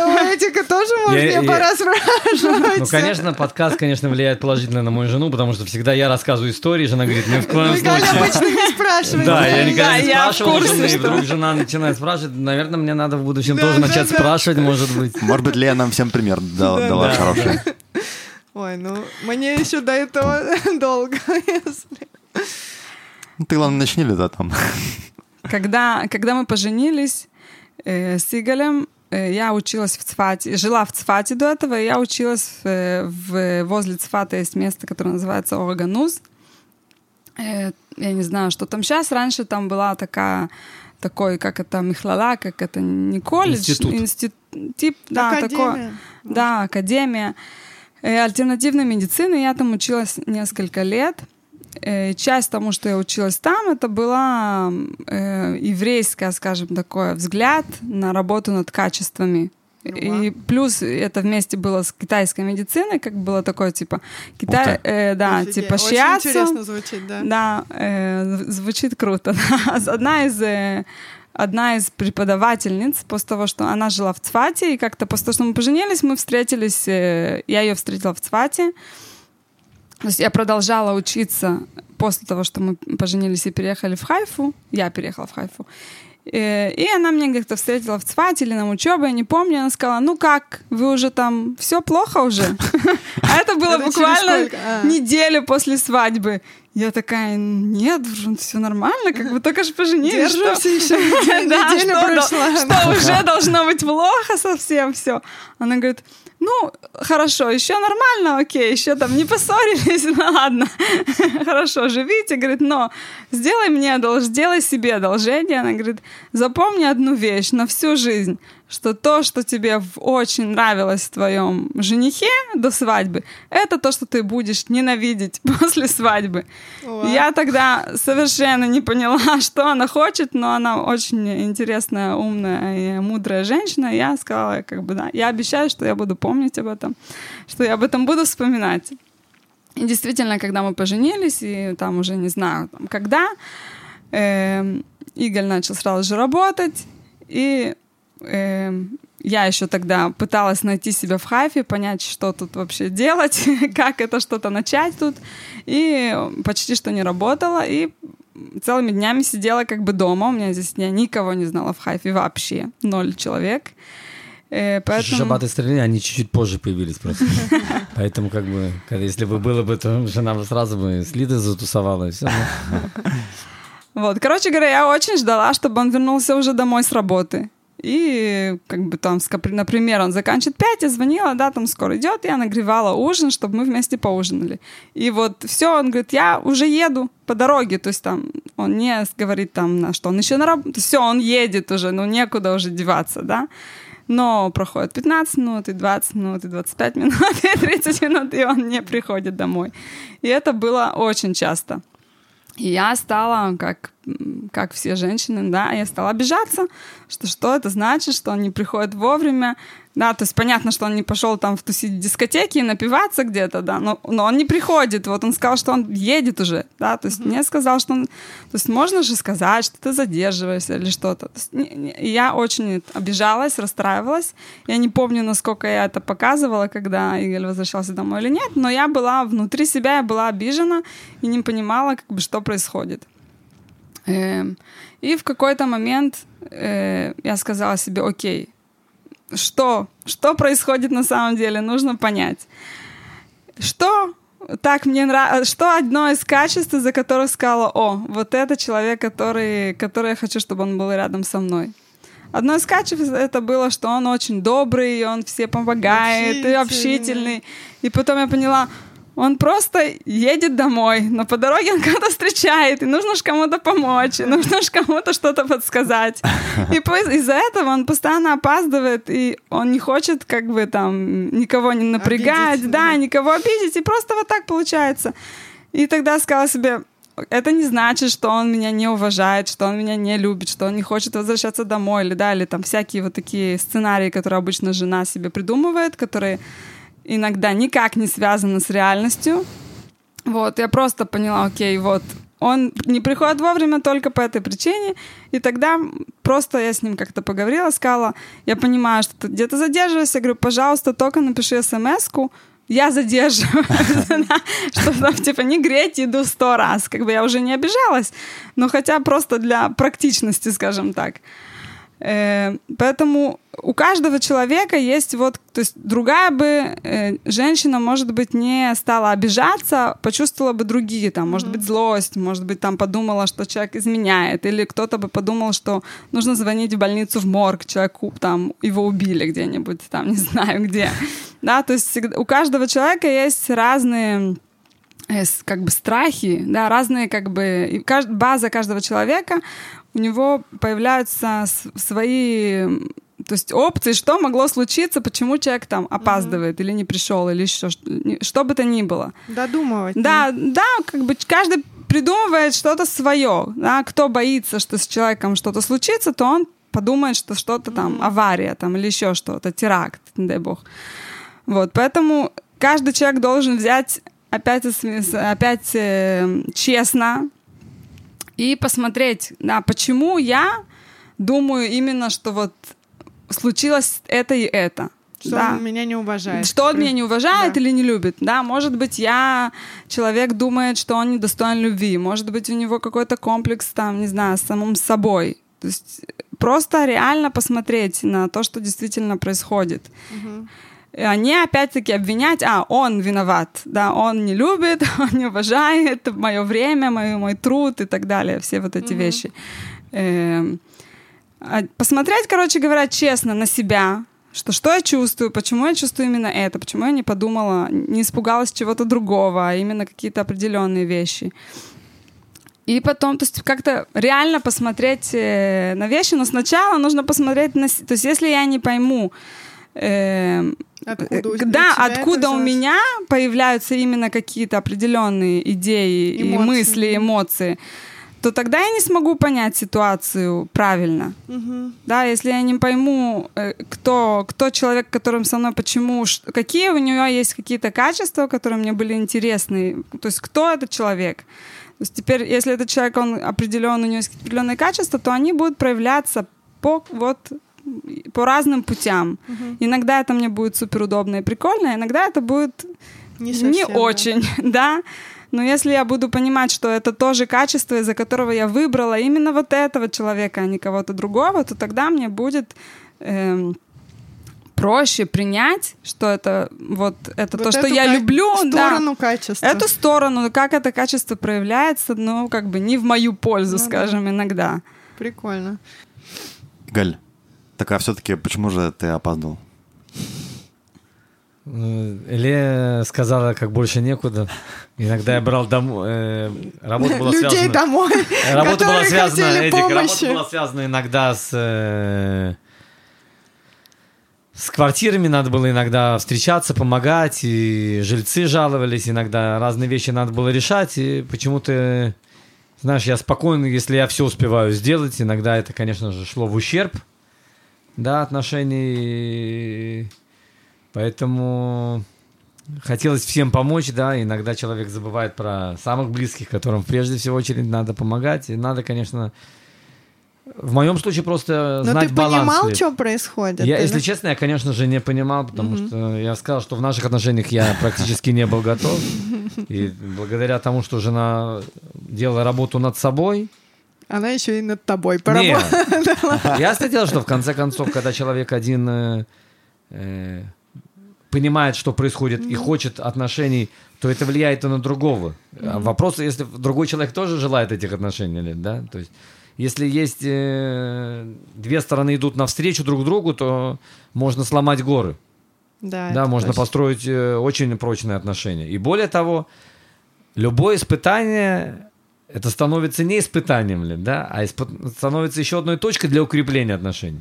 У Этика тоже мне я- пора спрашивать. Ну, конечно, подкаст, конечно, влияет положительно на мою жену, потому что всегда я рассказываю истории, жена говорит, ни в коем Галя случае. обычно не спрашивает. Да, я никогда Да, не спрашивал жены, и вдруг жена начинает спрашивать. Наверное, мне надо в будущем Да, тоже да, начать да. спрашивать, может быть. Может быть, Лея нам всем пример дала, Да. хороший. Ой, ну, мне еще до этого долго, если... Ну, Ты, главное, начни летать там. Когда, когда мы поженились э, с Игорем, э, я училась в Цфате, жила в Цфате до этого, и я училась в, в- возле Цфата есть место, которое называется Огануз. Э, я не знаю, что там сейчас. Раньше там была такая такой, как это, Михлала, как это, не колледж, Институт. институт, тип, да, такой, Академия. да, академия э, альтернативной медицины. Я там училась несколько лет. Э, Часть тому, что я училась там, это была э, еврейская, скажем, такой взгляд на работу над качествами. И плюс это вместе было с китайской медициной, как было такое, типа, Китай, э, да, Офигеть. типа Очень шиацу. интересно звучит, да. Да, э, звучит круто. да. Одна из э, одна из преподавательниц после того, что она жила в Цфате, и как-то после того, что мы поженились, мы встретились, э, я ее встретила в Цфате. То есть я продолжала учиться после того, что мы поженились и переехали в Хайфу. Я переехала в Хайфу. Э, И она меня как-то встретила в Цфате или на учебе, я не помню. Она сказала, ну как, вы уже там, все плохо уже? А это было буквально? А. неделю после свадьбы. Я такая, нет, все нормально, как бы только же поженились. что- Держимся еще Да, неделя что, прошла. что уже должно быть плохо совсем все. Она говорит, ну, хорошо, еще нормально, окей, еще там не поссорились, ну ладно, хорошо, живите, говорит, но сделай мне одолжение, сделай себе одолжение, она говорит, запомни одну вещь на всю жизнь, что то, что тебе очень нравилось в твоем женихе до свадьбы, это то, что ты будешь ненавидеть после свадьбы. Вау. Я тогда совершенно не поняла, что она хочет, но она очень интересная, умная и мудрая женщина. Я сказала, как бы, да, я обещаю, что я буду помнить об этом, что я об этом буду вспоминать. И действительно, когда мы поженились, и там уже не знаю, там, когда, эм, Игорь начал сразу же работать, и э, я еще тогда пыталась найти себя в хайфе, понять, что тут вообще делать, как это что-то начать тут. И почти что не работала. И целыми днями сидела как бы дома. У меня здесь я никого не знала в хайфе вообще. Ноль человек. Э, поэтому... Шабаты стреляли, они чуть-чуть позже появились просто. Поэтому как бы, если бы было бы, то жена бы сразу бы с Лидой затусовала и все. Вот, короче говоря, я очень ждала, чтобы он вернулся уже домой с работы. И как бы там, например, он заканчивает 5, я звонила, да, там скоро идет, я нагревала ужин, чтобы мы вместе поужинали. И вот все, он говорит, я уже еду по дороге, то есть там он не говорит там, на что он еще на работе, все, он едет уже, ну некуда уже деваться, да. Но проходит 15 минут, и 20 минут, и 25 минут, и 30 минут, и он не приходит домой. И это было очень часто. И я стала, как, как все женщины, да, я стала обижаться, что что это значит, что он не приходит вовремя, да, то есть понятно, что он не пошел там в тусить в дискотеке и напиваться где-то, да, но, но он не приходит. Вот он сказал, что он едет уже, да, то есть mm-hmm. мне сказал, что он... То есть можно же сказать, что ты задерживаешься или что-то. То есть, не, не, я очень обижалась, расстраивалась. Я не помню, насколько я это показывала, когда Игорь возвращался домой или нет, но я была внутри себя, я была обижена и не понимала, как бы, что происходит. Эм, и в какой-то момент э, я сказала себе, окей, что, что происходит на самом деле, нужно понять. Что так мне нравится, что одно из качеств, за которых сказала, о, вот это человек, который, который я хочу, чтобы он был рядом со мной. Одно из качеств это было, что он очень добрый, он все помогает, общительный. и общительный. И потом я поняла, он просто едет домой, но по дороге он кого-то встречает, и нужно же кому-то помочь, и нужно же кому-то что-то подсказать. И из-за этого он постоянно опаздывает, и он не хочет как бы там никого не напрягать, обидеть, да, да, никого обидеть, и просто вот так получается. И тогда сказала себе, это не значит, что он меня не уважает, что он меня не любит, что он не хочет возвращаться домой, или да, или там всякие вот такие сценарии, которые обычно жена себе придумывает, которые иногда никак не связано с реальностью. Вот, я просто поняла, окей, вот, он не приходит вовремя только по этой причине, и тогда просто я с ним как-то поговорила, сказала, я понимаю, что ты где-то задерживаешься, я говорю, пожалуйста, только напиши смс-ку, я задерживаюсь, что там, типа, не греть еду сто раз, как бы я уже не обижалась, но хотя просто для практичности, скажем так. Э, поэтому у каждого человека есть вот, то есть другая бы э, женщина, может быть, не стала обижаться, почувствовала бы другие, там, может быть, злость, может быть, там подумала, что человек изменяет, или кто-то бы подумал, что нужно звонить в больницу в морг, человеку, там, его убили где-нибудь, там, не знаю где. Да, то есть у каждого человека есть разные э, как бы страхи, да, разные как бы база каждого человека у него появляются свои то есть опции, что могло случиться, почему человек там опаздывает mm-hmm. или не пришел, или еще что, что бы то ни было. Додумывать. Да, ну. да, как бы каждый придумывает что-то свое. Да? Кто боится, что с человеком что-то случится, то он подумает, что что-то там mm-hmm. авария там или еще что-то, теракт, не дай бог. Вот, поэтому каждый человек должен взять опять, опять э, честно и посмотреть, да, почему я думаю именно, что вот случилось это и это. Что да. он меня не уважает. Что он меня не уважает да. или не любит. Да, может быть, я... Человек думает, что он недостоин любви. Может быть, у него какой-то комплекс там, не знаю, с самым собой. То есть просто реально посмотреть на то, что действительно происходит. Угу. А не опять-таки обвинять, а, он виноват, да, он не любит, он не уважает мое время, мой, мой труд и так далее, все вот эти mm-hmm. вещи. Эм, а посмотреть, короче говоря, честно на себя, что что я чувствую, почему я чувствую именно это, почему я не подумала, не испугалась чего-то другого, а именно какие-то определенные вещи. И потом, то есть как-то реально посмотреть э, на вещи, но сначала нужно посмотреть на... То есть если я не пойму, э, Откуда у да, откуда у меня появляются именно какие-то определенные идеи эмоции. и мысли, эмоции, то тогда я не смогу понять ситуацию правильно. Угу. Да, если я не пойму, э, кто, кто человек, которым со мной, почему, какие у него есть какие-то качества, которые мне были интересны, то есть кто этот человек. То есть теперь, если этот человек, он определен, у него есть определенные качества, то они будут проявляться по вот по разным путям. Иногда это мне будет супер удобно и прикольно, иногда это будет Не, не, совсем, да. очень, да. Но если я буду понимать, что это тоже качество, из-за которого я выбрала именно вот этого человека, а не кого-то другого, то тогда мне будет эм, проще принять, что это вот это Вот то, что я ка- люблю, да. сторону качества. Эту сторону, как это качество проявляется, ну, как бы не в мою пользу, Ну да. скажем, иногда. Прикольно. Галь, так а все-таки почему же ты опаздывал? Э, Ле сказала, как больше некуда. Иногда я брал домой. э, Работа была Людей связана... домой, Работа была связана, Эдик, работа была связана иногда с... э, С квартирами надо было иногда встречаться, помогать, и жильцы жаловались, иногда разные вещи надо было решать, и почему-то, знаешь, я спокойно, если я все успеваю сделать, иногда это, конечно же, шло в ущерб, да, отношений, поэтому хотелось всем помочь, да, иногда человек забывает про самых близких, которым прежде всего очередь надо помогать, и надо, конечно, в моем случае просто Но знать ты баланс. понимал, ли. что происходит? Я, или- если честно, я, конечно же, не понимал, потому что я сказал, что в наших отношениях я практически не был готов. И благодаря тому, что жена делала работу над собой, Она еще и над тобой поработала. ясно дело, что в конце концов, когда человек один э, э, понимает, что происходит и хочет отношений, то это влияет и на другого. А Вопрос, если другой человек тоже желает этих отношений, или, да, то есть если есть э, две стороны идут навстречу друг другу, то можно сломать горы. Да, Да, можно точно. построить э, очень прочные отношения. И более того, любое испытание это становится не испытанием, ли, да, а испы- становится еще одной точкой для укрепления отношений.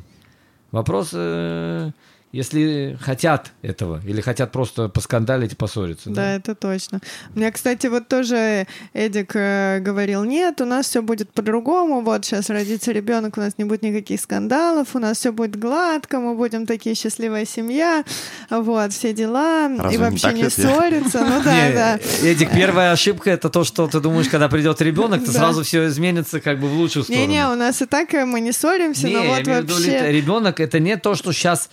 Вопрос, э, если хотят этого, или хотят просто поскандалить и поссориться. Да, это точно. У меня, кстати, вот тоже Эдик э, говорил, нет, у нас все будет по-другому, вот сейчас родится ребенок, у нас не будет никаких скандалов, у нас все будет гладко, мы будем такие счастливая семья, вот, все дела, Разве и не вообще не Свет? Я- ссориться, ну да, Не, да. Эдик, первая ошибка это то, что ты думаешь, когда придет ребенок, то Да. сразу все изменится как бы в лучшую сторону. Не-не, у нас и так э, мы не ссоримся, Не, но вот вообще ребенок это не то, что сейчас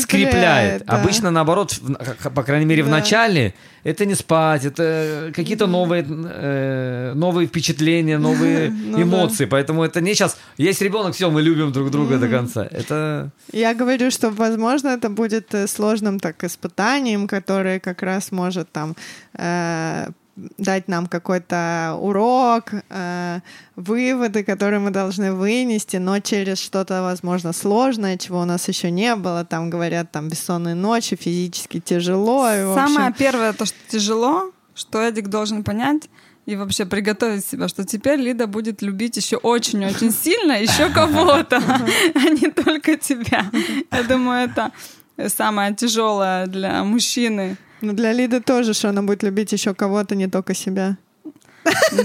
скрепляет. скрепляет. да. Обычно наоборот, в- по крайней мере, в Да. начале это не спать, это какие-то новые, э, новые впечатления, новые Ну да. эмоции. Поэтому это не сейчас. Есть ребенок, все, мы любим друг друга до конца. Это Я говорю, что, возможно, это будет э, сложным так испытанием, которое как раз может там э, дать нам какой-то урок, э, выводы, которые мы должны вынести, но через что-то, возможно, сложное, чего у нас еще не было. Там говорят, там бессонные ночи, физически тяжело. и, общем, Самое первое, то, что тяжело, что Эдик должен понять и вообще приготовить себя, что теперь Лида будет любить еще очень-очень сильно еще кого-то, а не только тебя. Я думаю, это самое тяжелое для мужчины. Ну, для Лиды тоже, что она будет любить еще кого-то, не только себя.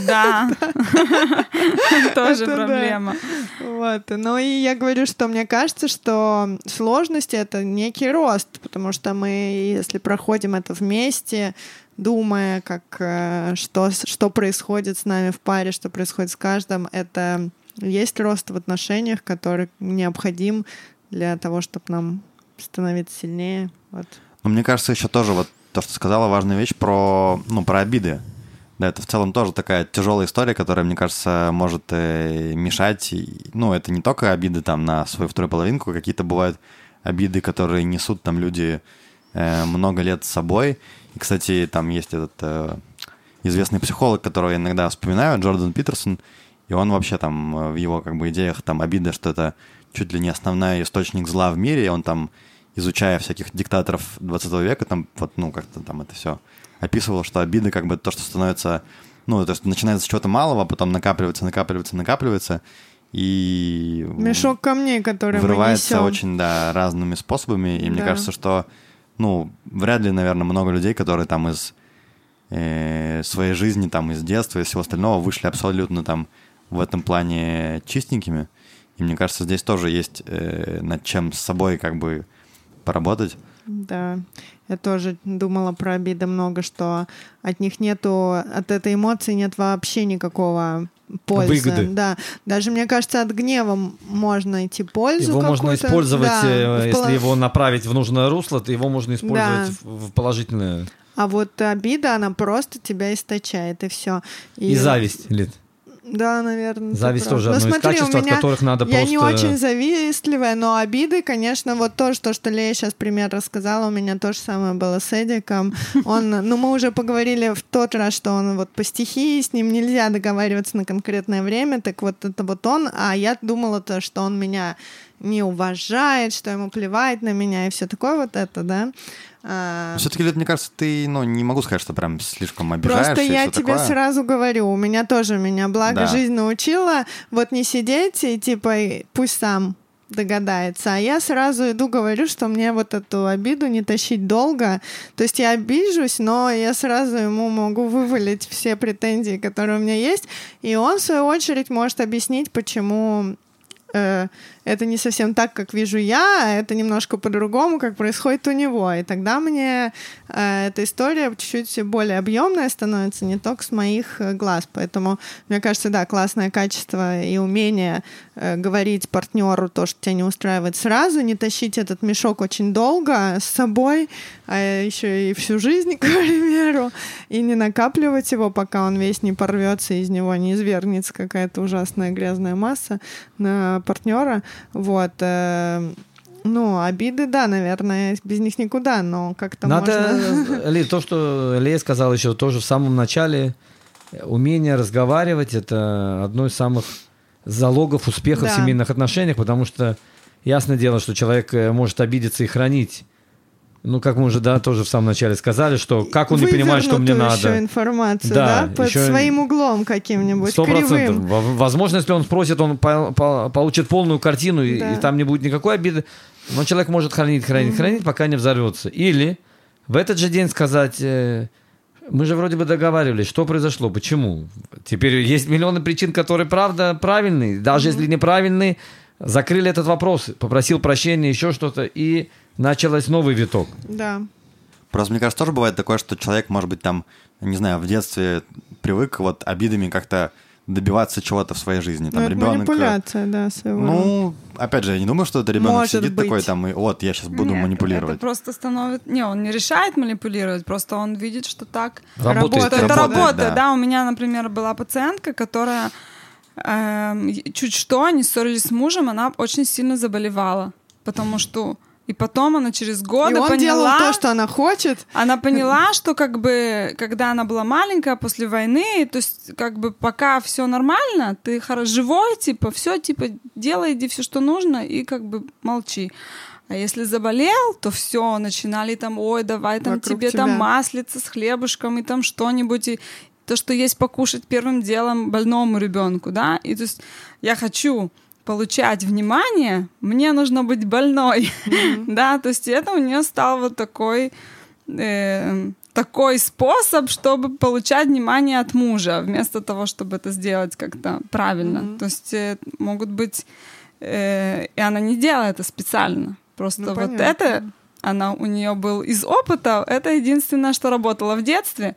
Да, тоже проблема. Вот. Ну и я говорю, что мне кажется, что сложности — это некий рост, потому что мы, если проходим это вместе, думая, как, э, что, что происходит с нами в паре, что происходит с каждым, это есть рост в отношениях, который необходим для того, чтобы нам становиться сильнее. Вот. Но мне кажется, еще тоже вот то, что сказала, важная вещь про, ну, про обиды. Да, это в целом тоже такая тяжелая история, которая, мне кажется, может э, мешать. Ну, это не только обиды там на свою вторую половинку, какие-то бывают обиды, которые несут там люди э, много лет с собой. И, кстати, там есть этот э, известный психолог, которого я иногда вспоминаю, Джордан Питерсон, и он вообще там э, в его как бы идеях там обида, что это чуть ли не основной источник зла в мире, и он там, изучая всяких диктаторов 20 века, там вот, ну, как-то там это все описывал, что обида как бы то, что становится, ну, то есть начинается с чего-то малого, потом накапливается, накапливается, накапливается, и... Мешок камней, который мы вырывается несем. очень, да, разными способами, и мне Да. кажется, что, ну, вряд ли, наверное, много людей, которые там из э, своей жизни, там, из детства и всего остального вышли абсолютно там в этом плане чистенькими. И мне кажется, здесь тоже есть э, над чем с собой как бы поработать. Да, я тоже думала про обиды много, что от них нету, от этой эмоции нет вообще никакого пользы. Выгоды. Да, даже мне кажется, от гнева можно найти пользу. Его можно использовать, Да, э, если поло- его направить в нужное русло, то его можно использовать Да. в положительное. А вот обида, она просто тебя источает, и все. И, зависть, Лид. Да, наверное. Зависть тоже Ну, одно из смотри, у качеств, от меня- которых надо Я не просто- очень завистливая, но обиды, конечно, вот то, что, что Лея сейчас пример рассказала, у меня то же самое было с Эдиком. Он, ну, мы уже поговорили в тот раз, что он вот по стихии, с ним нельзя договариваться на конкретное время, так вот это вот он, а я думала то, что он меня не уважает, что ему плевать на меня и все такое вот это, да. А, Все-таки, мне кажется, ты, ну, не могу сказать, что прям слишком обижаешься Просто я тебе такое. сразу говорю, у меня тоже, меня благо Да. жизнь научила вот не сидеть и типа пусть сам догадается. А я сразу иду говорю, что мне вот эту обиду не тащить долго. То есть я обижусь, но я сразу ему могу вывалить все претензии, которые у меня есть. И он, в свою очередь, может объяснить, почему э, это не совсем так, как вижу я, а это немножко по-другому, как происходит у него. И тогда мне э, эта история чуть-чуть более объемная становится, не только с моих э, глаз. Поэтому, мне кажется, да, классное качество и умение э, говорить партнеру то, что тебя не устраивает сразу, не тащить этот мешок очень долго с собой, а еще и всю жизнь, к примеру, и не накапливать его, пока он весь не порвется, из него не извергнется какая-то ужасная грязная масса на партнера. Вот. э, Ну, обиды, да, наверное, без них никуда, но как-то Надо, можно... Ли, то, что Лея сказала еще тоже в самом начале, умение разговаривать — это одно из самых залогов успеха в Да. семейных отношениях, потому что ясное дело, что человек э, может обидеться и хранить. Ну, как мы уже, да, тоже в самом начале сказали, что как он не понимает, что мне Вывернутую еще надо. информацию, Да, да, под еще- своим углом каким-нибудь, Сто процентов. кривым. Во- Возможно, если он спросит, он по- по- получит полную картину, и, Да. и там не будет никакой обиды. Но человек может хранить, хранить, хранить, пока не взорвется. Или в этот же день сказать, э, мы же вроде бы договаривались, что произошло, почему. Теперь есть миллионы причин, которые правда правильные. Даже если неправильные, закрыли этот вопрос, попросил прощения, еще что-то, и началось новый виток. Да. Просто, мне кажется, тоже бывает такое, что человек, может быть, там, не знаю, в детстве привык вот обидами как-то добиваться чего-то в своей жизни. Ну, Там это ребенок... манипуляция, да, своего. Ну, опять же, я не думаю, что это ребенок Может сидит быть. такой там, и вот, я сейчас буду Нет, манипулировать. Это просто становится... Не, он не решает манипулировать, просто он видит, что так Работает. что это Работает, работает. да. Да. у меня, например, была пациентка, которая эм, чуть что, они ссорились с мужем, она очень сильно заболевала, потому что... И потом она через годы И он поняла... делал то, что она хочет. Она поняла, что как бы, когда она была маленькая после войны, то есть как бы пока все нормально, ты хоро- живой, типа, все, типа, делай, иди все, что нужно, и как бы молчи. А если заболел, то все, начинали там, ой, давай там Вокруг тебе там тебя. маслица с хлебушком и там что-нибудь, и то, что есть покушать первым делом больному ребенку, да, и то есть я хочу получать внимание, мне нужно быть больной, да, то есть это у нее стал вот такой э, такой способ, чтобы получать внимание от мужа, вместо того, чтобы это сделать как-то правильно. То есть э, могут быть, э, и она не делает это специально, просто Ну, вот понятно. это она у нее был из опыта, это единственное, что работало в детстве,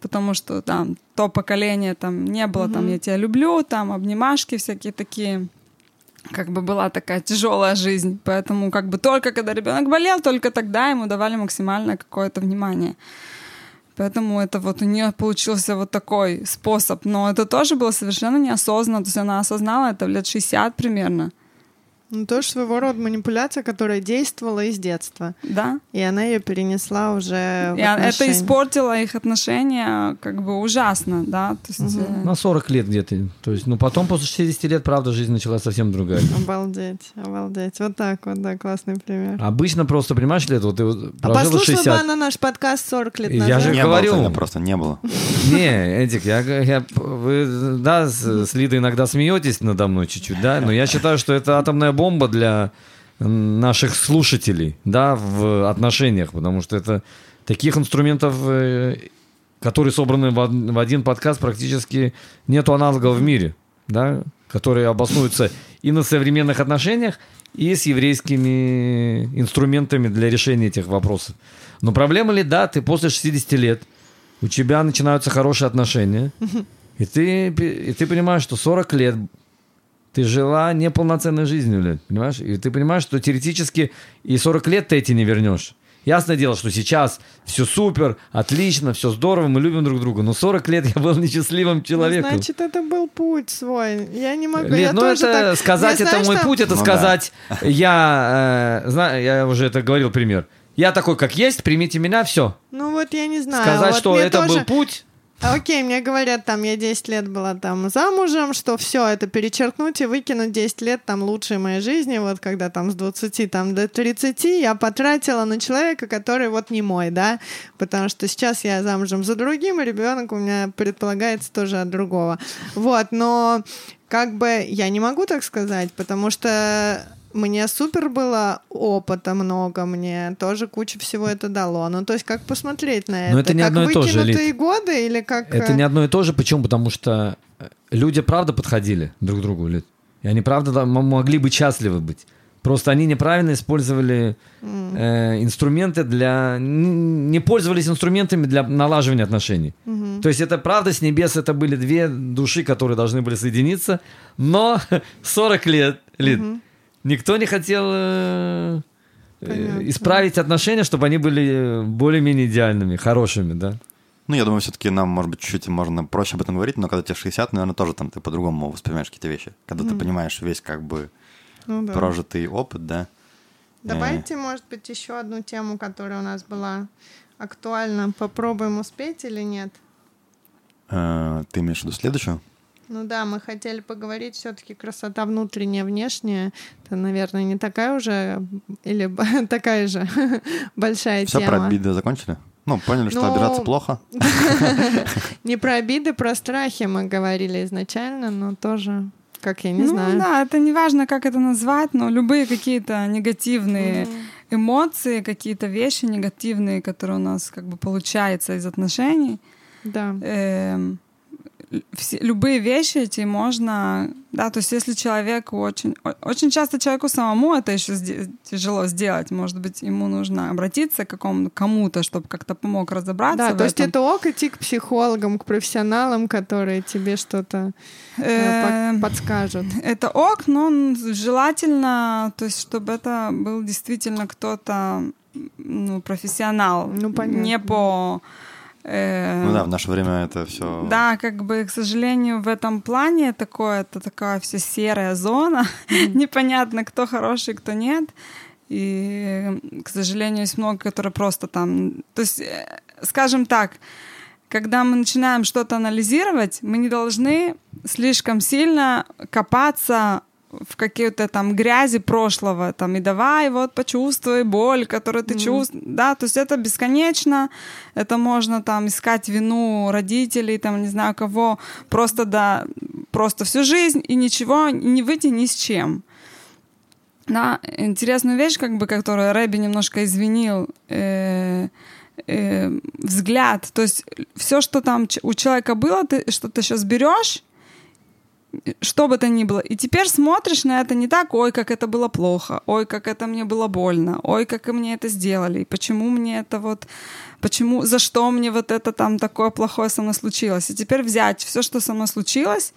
потому что там то поколение там не было, там я тебя люблю, там обнимашки всякие такие как бы была такая тяжелая жизнь. Поэтому как бы только когда ребенок болел, только тогда ему давали максимальное какое-то внимание. Поэтому это вот у нее получился вот такой способ. Но это тоже было совершенно неосознанно. То есть она осознала это в лет 60 примерно. Ну, тоже своего рода манипуляция, которая действовала из детства. Да. И она ее перенесла уже в И это испортило их отношения как бы ужасно, да. То есть, э, На 40 лет где-то. То есть, ну, потом после 60 лет, правда, жизнь началась совсем другая. Обалдеть, обалдеть. Вот так вот, да, классный пример. Обычно просто, понимаешь, лет, вот ты вот А послушала 60. бы она наш подкаст 40 лет Я назад. же не говорю. было просто, не было. Не, Эдик, я, я- вы, да, с, с Лидой иногда смеетесь надо мной чуть-чуть, да, но я считаю, что это атомная бомба для наших слушателей, да, в отношениях, потому что это таких инструментов, э, которые собраны в, од- в один подкаст, практически нету аналогов в мире, да, которые обоснуются и на современных отношениях, и с еврейскими инструментами для решения этих вопросов. Но проблема ли, да, ты после 60 лет, у тебя начинаются хорошие отношения, и ты, и ты понимаешь, что 40 лет ты жила неполноценной жизнью, блядь, понимаешь? И ты понимаешь, что теоретически и 40 лет ты эти не вернешь. Ясное дело, что сейчас все супер, отлично, все здорово, мы любим друг друга. Но 40 лет я был несчастливым Ну, человеком. значит, это был путь свой. Я не могу. Лид, я ну тоже это так- сказать, Я это знаю, мой что- путь, это Ну сказать, я, э, знаю, я уже это говорил пример. Я такой, как есть, примите меня, все. Ну вот я не знаю. Сказать, вот что это тоже- был путь, Окей, мне говорят, там, я 10 лет была там замужем, что все это перечеркнуть и выкинуть 10 лет там лучшей моей жизни, вот когда там с 20 там до 30 я потратила на человека, который вот не мой, да, потому что сейчас я замужем за другим, и ребенок у меня предполагается тоже от другого. Вот, но как бы я не могу так сказать, потому что мне супер было опыта много, мне тоже куча всего это дало. Ну, то есть, как посмотреть на это? Но это не как одно и то же, выкинутые Лид. годы или как... это э, не одно и то же. Почему? Потому что э, люди правда подходили друг к другу. Лид. И они правда могли быть счастливы быть. Просто они неправильно использовали э, инструменты для... Не пользовались инструментами для налаживания отношений. То есть это правда с небес, это были две души, которые должны были соединиться, но 40 лет, Лид, никто не хотел э, э, Понятно. исправить отношения, чтобы они были э, более-менее идеальными, хорошими, да. Ну, я думаю, все-таки нам, может быть, чуть-чуть можно проще об этом говорить, но когда тебе 60, наверное, тоже там ты по-другому воспринимаешь какие-то вещи. Когда ты понимаешь весь как бы ну да. прожитый опыт, да. Давайте, может быть, еще одну тему, которая у нас была актуальна. Попробуем успеть или нет? Э, Ты имеешь в виду следующую? Ну да, мы хотели поговорить все-таки красота внутренняя, внешняя. Это, наверное, не такая уже или такая же большая Все тема. про обиды закончили? Ну, поняли, что Ну, обижаться плохо? Не про обиды, про страхи мы говорили изначально, но тоже, как я не ну знаю. да, это не важно, как это назвать, но любые какие-то негативные эмоции, какие-то вещи негативные, которые у нас как бы получаются из отношений, Да. эм, все, любые вещи эти можно, да, то есть если человеку очень, очень часто человеку самому это еще сде- тяжело сделать, может быть, ему нужно обратиться к какому кому-то, чтобы как-то помог разобраться Да, то есть этом. это ок идти к психологам, к профессионалам, которые тебе что-то э, Эм, подскажут. Это ок, но желательно, то есть, чтобы это был действительно кто-то, ну, профессионал, Ну, понятно. не по... э, Ну да, в наше время это все... да, как бы, к сожалению, в этом плане такое, это такая вся серая зона, непонятно, кто хороший, кто нет. И, к сожалению, есть много, которые просто там... То есть, э, скажем так, когда мы начинаем что-то анализировать, мы не должны слишком сильно копаться в какие-то там грязи прошлого, там, и давай вот почувствуй боль, которую ты чувствуешь, да, то есть это бесконечно, это можно там искать вину родителей, там, не знаю кого, просто, да, просто всю жизнь и ничего не выйти ни с чем. Да, интересную вещь, как бы, которую Рэби немножко извинил, э, э, взгляд. То есть все, что там у человека было, ты что-то сейчас берешь, что бы то ни было, и теперь смотришь на это не так, ой, как это было плохо, ой, как это мне было больно, ой, как и мне это сделали, и почему мне это вот, почему, за что мне вот это там такое плохое со мной случилось. И теперь взять все, что со мной случилось,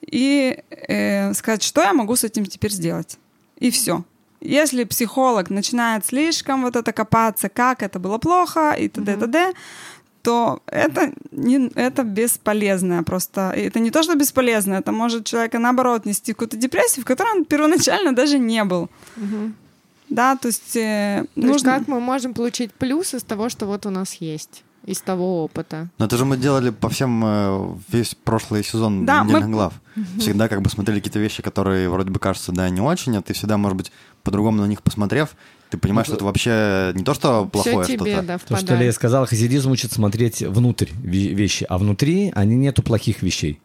и э, сказать, что я могу с этим теперь сделать. И все. Если психолог начинает слишком вот это копаться, как это было плохо и т.д. т.д., то это, не, это бесполезно просто. И Это не то, что бесполезно, это может человека, наоборот, нести какую-то депрессию, в которой он первоначально даже не был. Да, то есть э, То есть нужно... как мы можем получить плюс из того, что вот у нас есть, из того опыта? Но это же мы делали по всем э, весь прошлый сезон Да, недельных мы- глав. Всегда как бы смотрели какие-то вещи, которые вроде бы кажутся, да, не очень, а ты всегда, может быть, по-другому на них посмотрев, ты понимаешь, что это вообще не то, что плохое тебе, что-то. да, То, что Лея сказала, хасидизм учит смотреть внутрь ве- вещи, а внутри они нету плохих вещей.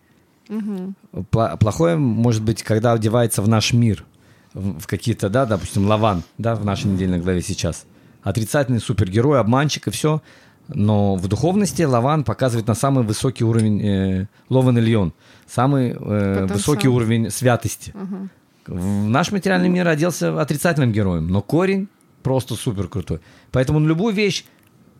Пла- Плохое может быть, когда одевается в наш мир, в какие-то, да, допустим, Лаван, да, в нашей недельной главе сейчас. Отрицательный супергерой, обманщик и все. Но в духовности Лаван показывает на самый высокий уровень э, Лован Ильон, самый э, Потенциал. высокий уровень святости. В наш материальный мир оделся отрицательным героем, но корень просто супер крутой. Поэтому на любую вещь,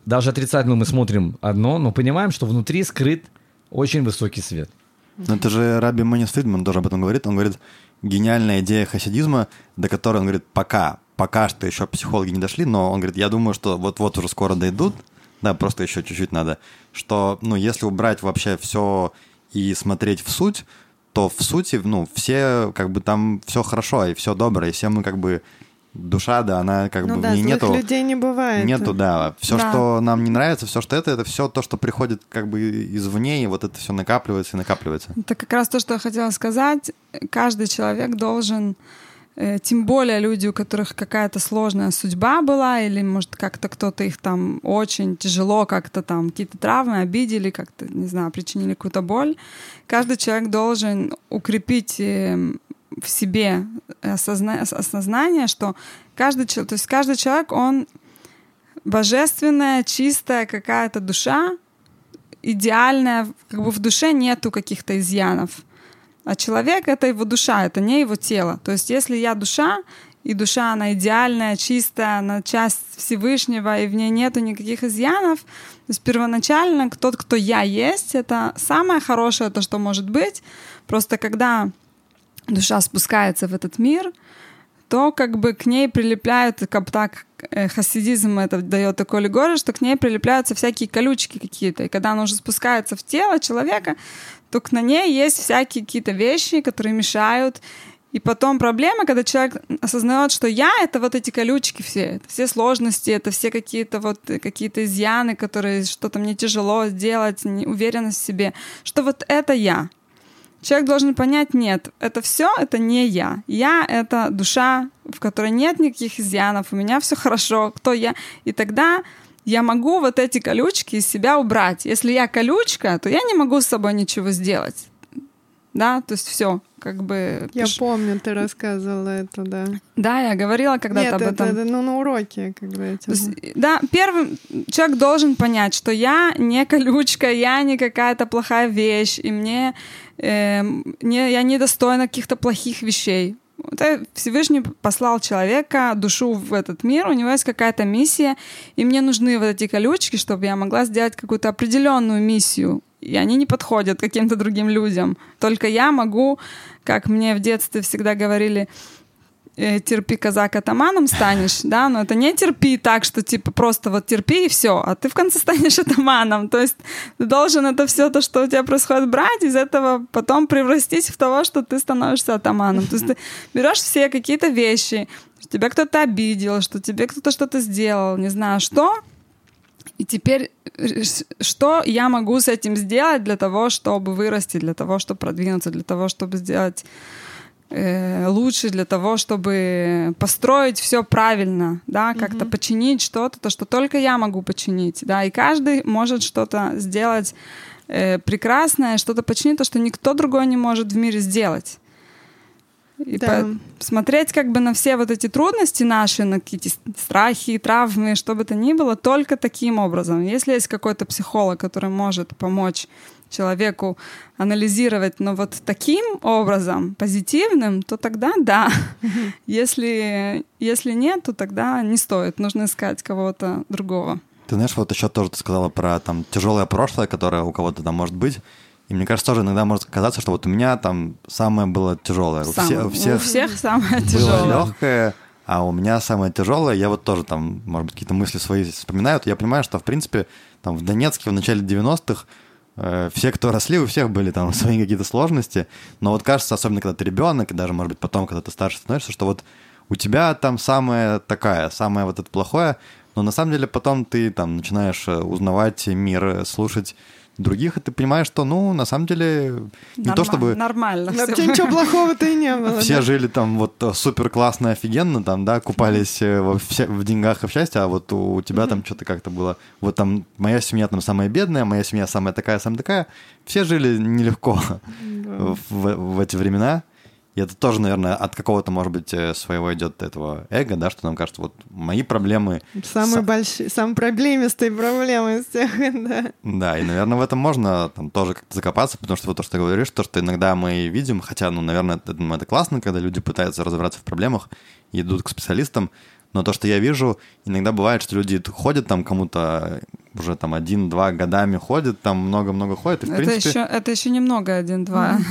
даже отрицательную мы смотрим одно, но понимаем, что внутри скрыт очень высокий свет. Но это же Раби Манис Фридман тоже об этом говорит. Он говорит, гениальная идея хасидизма, до которой, он говорит, пока, пока что еще психологи не дошли, но он говорит, я думаю, что вот-вот уже скоро дойдут, да, просто еще чуть-чуть надо, что, ну, если убрать вообще все и смотреть в суть, то в сути, ну, все, как бы там все хорошо, и все доброе, и все мы как бы душа, да, она как Ну бы да, в ней нету... людей не бывает. Нету, да. Все, Да. что нам не нравится, все, что это, это все то, что приходит как бы извне, и вот это все накапливается и накапливается. Это как раз то, что я хотела сказать. Каждый человек должен, тем более люди, у которых какая-то сложная судьба была, или, может, как-то кто-то их там очень тяжело как-то там какие-то травмы обидели, как-то, не знаю, причинили какую-то боль. Каждый человек должен укрепить э, в себе осозна- ос- осознание, что каждый, чел- то есть каждый человек, он божественная, чистая какая-то душа, идеальная, как бы в душе нету каких-то изъянов. А человек — это его душа, это не его тело. То есть если я душа, и душа, она идеальная, чистая, она часть Всевышнего, и в ней нету никаких изъянов, то есть первоначально тот, кто я есть, это самое хорошее, то, что может быть. Просто когда душа спускается в этот мир, то как бы к ней прилепляют, как так э, хасидизм это дает такой аллегорию, что к ней прилепляются всякие колючки какие-то. И когда она уже спускается в тело человека, то на ней есть всякие какие-то вещи, которые мешают. И потом проблема, когда человек осознает, что я — это вот эти колючки все, это все сложности, это все какие-то вот какие-то изъяны, которые что-то мне тяжело сделать, неуверенность в себе, что вот это я. Человек должен понять, нет, это все, это не я. Я — это душа, в которой нет никаких изъянов, у меня все хорошо, кто я. И тогда я могу вот эти колючки из себя убрать. Если я колючка, то я не могу с собой ничего сделать. Да, то есть все, как бы... Я пиш- помню, ты рассказывала это, да. Да, я говорила когда-то об это, этом. это, ну, на уроке, когда я То тебя- есть, да, первым человек должен понять, что я не колючка, я не какая-то плохая вещь, и мне эм, не, я недостойна каких-то плохих вещей. Всевышний послал человека, душу в этот мир, у него есть какая-то миссия, и мне нужны вот эти колючки, чтобы я могла сделать какую-то определенную миссию. И они не подходят каким-то другим людям. Только я могу, как мне в детстве всегда говорили, э, терпи казак атаманом станешь, да, но это не терпи так, что типа просто вот терпи и все, а ты в конце станешь атаманом, то есть ты должен это все то, что у тебя происходит, брать, из этого потом превратить в того, что ты становишься атаманом, то есть ты берешь все какие-то вещи, что тебя кто-то обидел, что тебе кто-то что-то сделал, не знаю что, и теперь э, что я могу с этим сделать для того, чтобы вырасти, для того, чтобы продвинуться, для того, чтобы сделать э, лучше, для того, чтобы построить все правильно, да, как-то починить что-то, то, что только я могу починить, да, и каждый может что-то сделать э, прекрасное, что-то починить, то, что никто другой не может в мире сделать. И Да. по- смотреть как бы на все вот эти трудности наши, на какие-то страхи, травмы, что бы то ни было, только таким образом. Если есть какой-то психолог, который может помочь человеку анализировать, но вот таким образом, позитивным, то тогда да. Если, если нет, то тогда не стоит. Нужно искать кого-то другого. Ты знаешь, вот еще тоже ты сказала про там тяжелое прошлое, которое у кого-то там может быть. И мне кажется, тоже иногда может казаться, что вот у меня там самое было тяжелое. У, Сам- все- у у всех всех самое было тяжелое. легкое, а у меня самое тяжелое. Я вот тоже там, может быть, какие-то мысли свои вспоминаю. Я понимаю, что, в принципе, там в Донецке в начале 90-х э, все, кто росли, у всех были там свои какие-то сложности. Но вот кажется, особенно когда ты ребенок, и даже, может быть, потом, когда ты старше становишься, что вот у тебя там самое такая, самое вот это плохое, но на самом деле потом ты там начинаешь э, узнавать мир, э, слушать других, и ты понимаешь, что, ну, на самом деле, не то Норма- чтобы Нормально. Вообще ничего плохого-то и не было. все да. жили там вот э, супер классно, офигенно, там, да, купались э, во вся- в деньгах и в счастье, а вот у, у тебя там что-то как-то было, вот там моя семья там самая бедная, моя семья самая такая, самая такая, все жили нелегко в, в эти времена, И это тоже, наверное, от какого-то, может быть, э, своего идет этого эго, да, что нам кажется, вот мои проблемы... Самые Са- большие, самые проблемистые проблемы из всех, да. Да, и, наверное, в этом можно там тоже как-то закопаться, потому что вот то, что ты говоришь, то, что иногда мы видим, хотя, ну, наверное, это, ну, это классно, когда люди пытаются разобраться в проблемах и идут к специалистам, но то, что я вижу, иногда бывает, что люди ходят там кому-то уже там один-два годами ходят, там много-много ходят, и в Это принципе... еще, это еще немного один-два.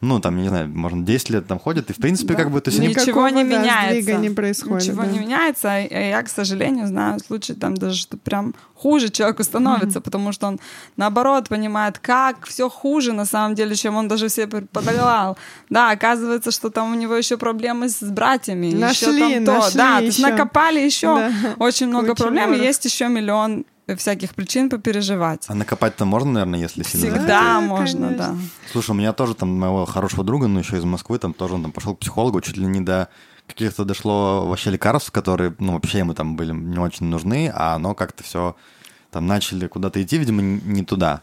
ну, там, не знаю, можно 10 лет там ходят, и, в принципе, Да. как бы, то есть. Ничего не меняется. не происходит. Ничего да. не меняется, а я, к сожалению, знаю случаи там даже, что прям хуже человеку становится, потому что он, наоборот, понимает, как все хуже на самом деле, чем он даже себе предполагал. Да, оказывается, что там у него еще проблемы с братьями, еще Нашли, там то. нашли да, то есть еще. накопали еще Да. очень много Кучу проблем, и есть еще миллион всяких причин попереживать. А накопать-то можно, наверное, если сильно захотеть? Всегда Да, можно, конечно. да. Слушай, у меня тоже там моего хорошего друга, ну, еще из Москвы, там тоже он там пошел к психологу, чуть ли не до каких-то дошло вообще лекарств, которые, ну, вообще ему там были не очень нужны, а оно как-то все там начали куда-то идти, видимо, не туда.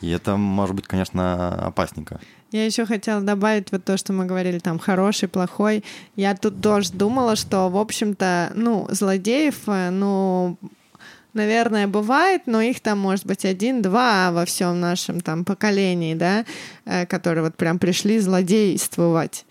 И это может быть, конечно, опасненько. Я еще хотела добавить вот то, что мы говорили, там, хороший, плохой. Я тут тоже думала, что, в общем-то, ну, злодеев, э, ну, наверное, бывает, но их там может быть один-два во всем нашем там поколении, да, э, которые вот прям пришли злодействовать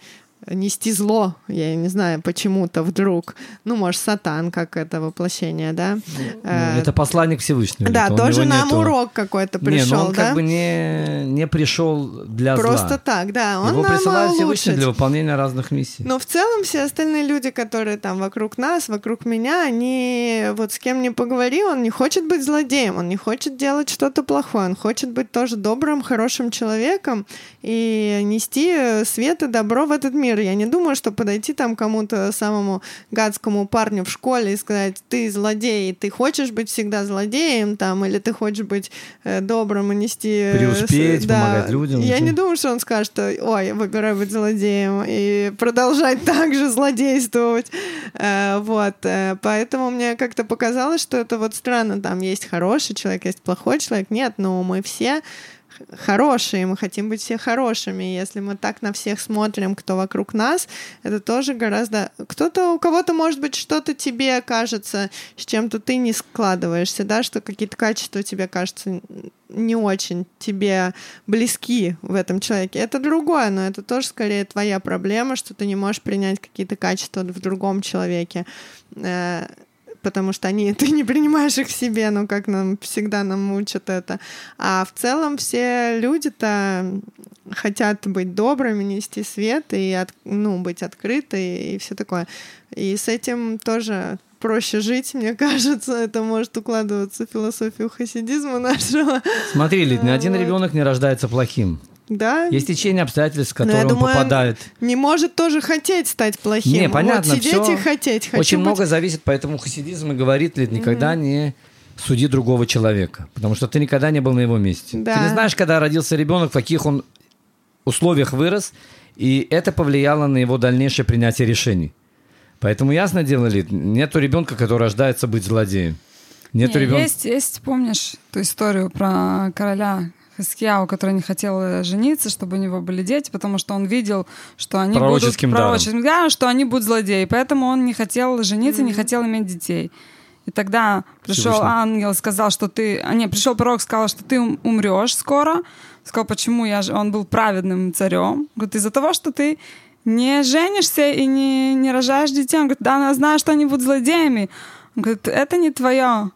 нести зло, я не знаю, почему-то вдруг. Ну, может, сатан, как это воплощение, да? Э, Ну, Это посланник Всевышнего. да, это тоже нам нету- урок какой-то Не, пришел, но он да? как бы не, не пришел для Просто зла. так, да. Он Его нам присылает Всевышний для выполнения разных миссий. Но в целом все остальные люди, которые там вокруг нас, вокруг меня, они вот с кем не поговори, он не хочет быть злодеем, он не хочет делать что-то плохое, он хочет быть тоже добрым, хорошим человеком и нести свет и добро в этот мир. Я не думаю, что подойти там кому-то самому гадскому парню в школе и сказать, ты злодей, ты хочешь быть всегда злодеем там, или ты хочешь быть э, добрым и нести... э, Преуспеть, да. помогать людям. Я не думаю, что он скажет, что ой, выбираю быть злодеем и продолжать так же злодействовать. Э, Вот. э, Поэтому мне как-то показалось, что это вот странно. Там есть хороший человек, есть плохой человек. Нет, но мы все хорошие, мы хотим быть все хорошими. Если мы так на всех смотрим, кто вокруг нас, это тоже гораздо... Кто-то, у кого-то, может быть, что-то тебе кажется, с чем-то ты не складываешься, да, что какие-то качества тебе кажутся не очень тебе близки в этом человеке. Это другое, но это тоже скорее твоя проблема, что ты не можешь принять какие-то качества в другом человеке. Потому что они, ты не принимаешь их в себе, ну, как нам всегда нам учат это. А в целом все люди-то хотят быть добрыми, нести свет и, от- ну, быть открыты и все такое. И с этим тоже проще жить, мне кажется. Это может укладываться в философию хасидизма нашего. Смотри, Лид, ни один Вот. ребенок не рождается плохим. Да? Есть течение обстоятельств, Ну, которые он думаю, попадает. Не может тоже хотеть стать плохим. Не, понятно, вот сидеть всё и хотеть. Хочу Очень быть- много зависит, поэтому хасидизм и говорит, Лид, никогда не суди другого человека, потому что ты никогда не был на его месте. Да. Ты не знаешь, когда родился ребенок, в каких он условиях вырос, и это повлияло на его дальнейшее принятие решений. Поэтому ясно дело, Лид, нету ребенка, который рождается быть злодеем. Нету Не, ребенка. Есть, есть, помнишь ту историю про короля Хаскияу, который не хотел э, жениться, чтобы у него были дети, потому что он видел, что они Пророческим будут пророческим даром, что они будут злодеи, поэтому он не хотел жениться, не хотел иметь детей. И тогда пришел Всевышний. ангел, сказал, что ты... А, не, пришел пророк, сказал, что ты ум- умрешь скоро. Сказал, почему я же... Он был праведным царем. Говорит, из-за того, что ты не женишься и не, не рожаешь детей. Он говорит, да, я знаю, что они будут злодеями. Он говорит, это не твое.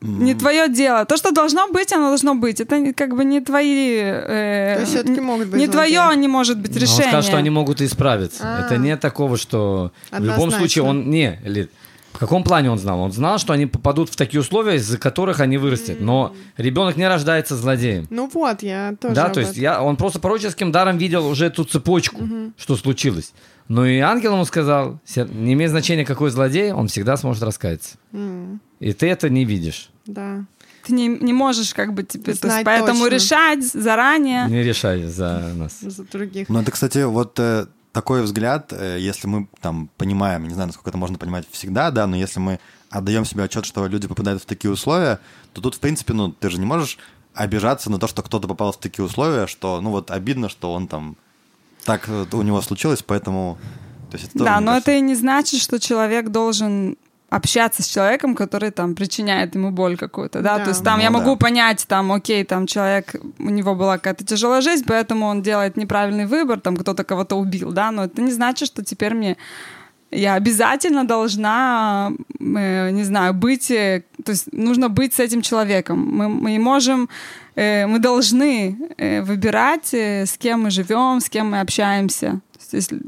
Не твое дело. То, что должно быть, оно должно быть. Это как бы не твои... э, То есть всё-таки могут быть Не твое злодеи. не может быть Но Он решение. сказал, что они могут исправиться. А. Это не такого, что в любом Однозначно. случае он не. Лид, В каком плане он знал? Он знал, что они попадут в такие условия, из-за которых они вырастут. Но ребенок не рождается злодеем. Ну вот, я тоже да, об то есть этом. я, он просто пророческим даром видел уже эту цепочку, что случилось. Но и ангел ему сказал, «Се- не имеет значения, какой злодей, он всегда сможет раскаяться. М, И ты это не видишь. Да. Ты не, не можешь как бы тебе... то есть Знать поэтому точно. решать заранее. Не решай за нас. За других. Ну, это, кстати, вот э, такой взгляд, э, если мы там понимаем, не знаю, насколько это можно понимать всегда, да, но если мы отдаем себе отчет, что люди попадают в такие условия, то тут, в принципе, ну, ты же не можешь обижаться на то, что кто-то попал в такие условия, что, ну, вот обидно, что он там так у него случилось, поэтому... То есть это тоже, Да, мне но кажется, это и не значит, что человек должен общаться с человеком, который там причиняет ему боль какую-то, да, Да. то есть там Ну я да. могу понять, там, окей, там человек, у него была какая-то тяжелая жизнь, поэтому он делает неправильный выбор, там кто-то кого-то убил, да, но это не значит, что теперь мне я обязательно должна, э, не знаю, быть, э, то есть нужно быть с этим человеком. Мы, мы можем, э, мы должны э, выбирать, э, с кем мы живем, с кем мы общаемся. То есть, если-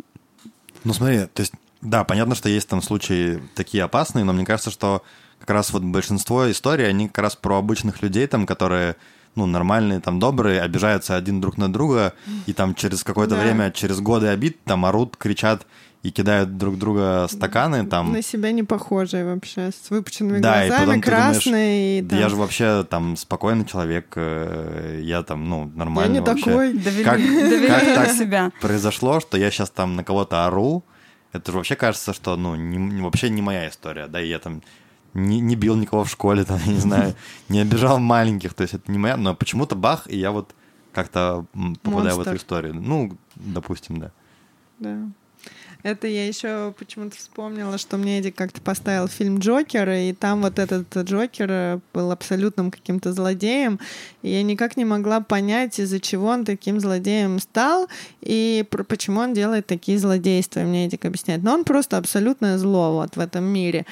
Ну смотри, то есть, да, понятно, что есть там случаи такие опасные, но мне кажется, что как раз вот большинство историй, они как раз про обычных людей, там, которые ну, нормальные, там, добрые, обижаются один друг на друга, и там через какое-то Да. время, через годы обид, там, орут, кричат и кидают друг друга стаканы, там, На себя не похожие вообще, с выпученными Да, и глазами, потом ты думаешь, красные. и там, я же вообще там спокойный человек, э, я там, ну, я нормальный не вообще. такой. довели, Как- довели как так? себя. Произошло, что я сейчас там на кого-то ору, это же вообще кажется, что, ну, не- вообще не моя история, да, и я там не, не бил никого в школе, там, я не знаю, не обижал маленьких, то есть это не моя, но почему-то бах, и я вот как-то попадаю в Монстр. эту историю. Ну, допустим, да. Да. Это я еще почему-то вспомнила, что мне Эдик как-то поставил фильм Джокер, и там вот этот Джокер был абсолютным каким-то злодеем, я никак не могла понять, из-за чего он таким злодеем стал, и про- почему он делает такие злодейства, мне Эдик объясняет. Но он просто абсолютное зло вот в этом мире.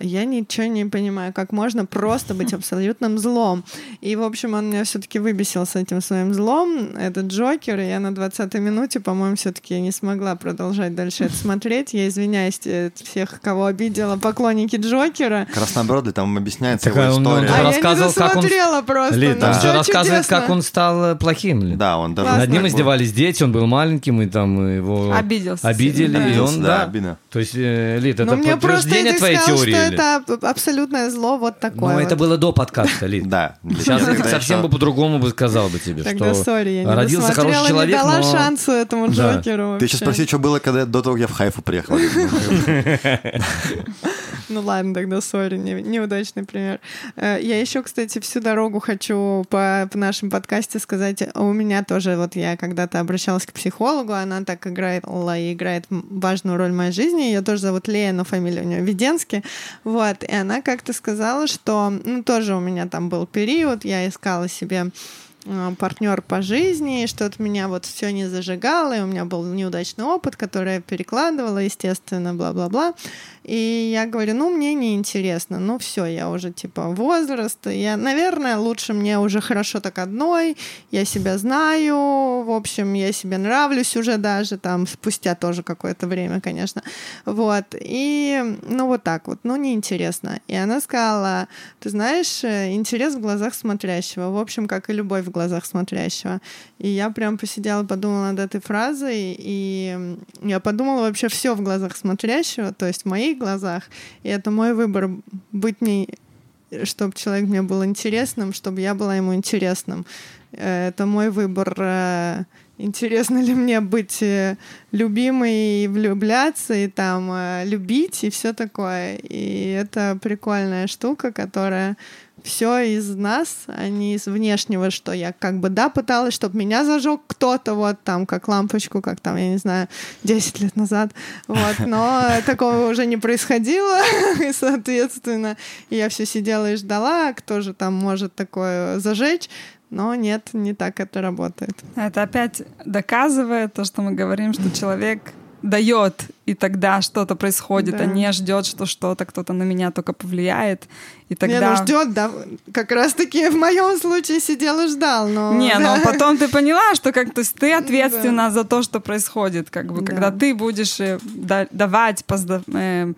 Я ничего не понимаю, как можно просто быть абсолютным злом. И, в общем, он меня все-таки выбесил с этим своим злом, этот Джокер, и я на 20-й минуте, по-моему, все-таки не смогла продолжать дальше это смотреть. Я извиняюсь э, всех, кого обидела, поклонники Джокера. Как раз наоборот, ли, там объясняется Так, его он- история. он А я не рассказывал, как он- досмотрела просто. Ли, ну там всё же рассказывает, чудесно. как он стал э, плохим. Да, он даже... Над ним издевались дети, он был маленьким, и там его Обиделся обидели, сильно, и да. он, Да, да. обидно. То есть, э, Лид, это Ну, мне просто подтверждение твоей сказал, теории. что это аб- абсолютное зло вот Ну, такое. это вот. было до подкаста, Лид. Да. Сейчас совсем бы по-другому бы сказал бы тебе, что сори, я не родился хороший человек, не дала но... шансу этому Да. Джокеру Ты еще спроси, что было, когда до того, как я в Хайфу приехал. Ну ладно, тогда сори, не- неудачный пример. Э, Я еще, кстати, всю дорогу хочу по, по нашем подкасте сказать, а у меня тоже, вот я когда-то обращалась к психологу, она так играла и играет важную роль в моей жизни, ее тоже зовут Лея, но фамилия у нее Веденски, вот, и она как-то сказала, что, ну, тоже у меня там был период, я искала себе партнер по жизни, и что-то меня вот все не зажигало, и у меня был неудачный опыт, который я перекладывала, естественно, бла-бла-бла. И я говорю, ну, мне не интересно, ну, все, я уже, типа, возраст, я, наверное, лучше мне уже хорошо так одной, я себя знаю, в общем, я себе нравлюсь уже даже, там, спустя тоже какое-то время, конечно, вот, и, ну, вот так вот, ну, неинтересно. И она сказала, ты знаешь, э, интерес в глазах смотрящего, в общем, как и любовь в глазах смотрящего. И я прям посидела, подумала над этой фразой, и я подумала вообще все в глазах смотрящего, то есть в моих глазах. И это мой выбор быть мне чтобы человек мне был интересным, чтобы я была ему интересным. Э, Это мой выбор. э, Интересно ли мне быть э, любимой и влюбляться, и там любить, и все такое. И это прикольная штука, которая все из нас, а не из внешнего, что я как бы, да, пыталась, чтобы меня зажег кто-то, вот там, как лампочку, как там, я не знаю, 10 лет назад, вот, но такого уже не происходило, и, соответственно, я все сидела и ждала, кто же там может такое зажечь, но нет, не так это работает. Это опять доказывает то, что мы говорим, что человек дает, и тогда что-то происходит, Да. а не ждет, что что-то кто-то на меня только повлияет. И Не, тогда... ну ждет, да, как раз-таки в моем случае сидел и ждал, но... Не, да. но потом ты поняла, что как то есть ты ответственна за то, что происходит, как бы, Да. когда ты будешь э, да- давать, позда- э,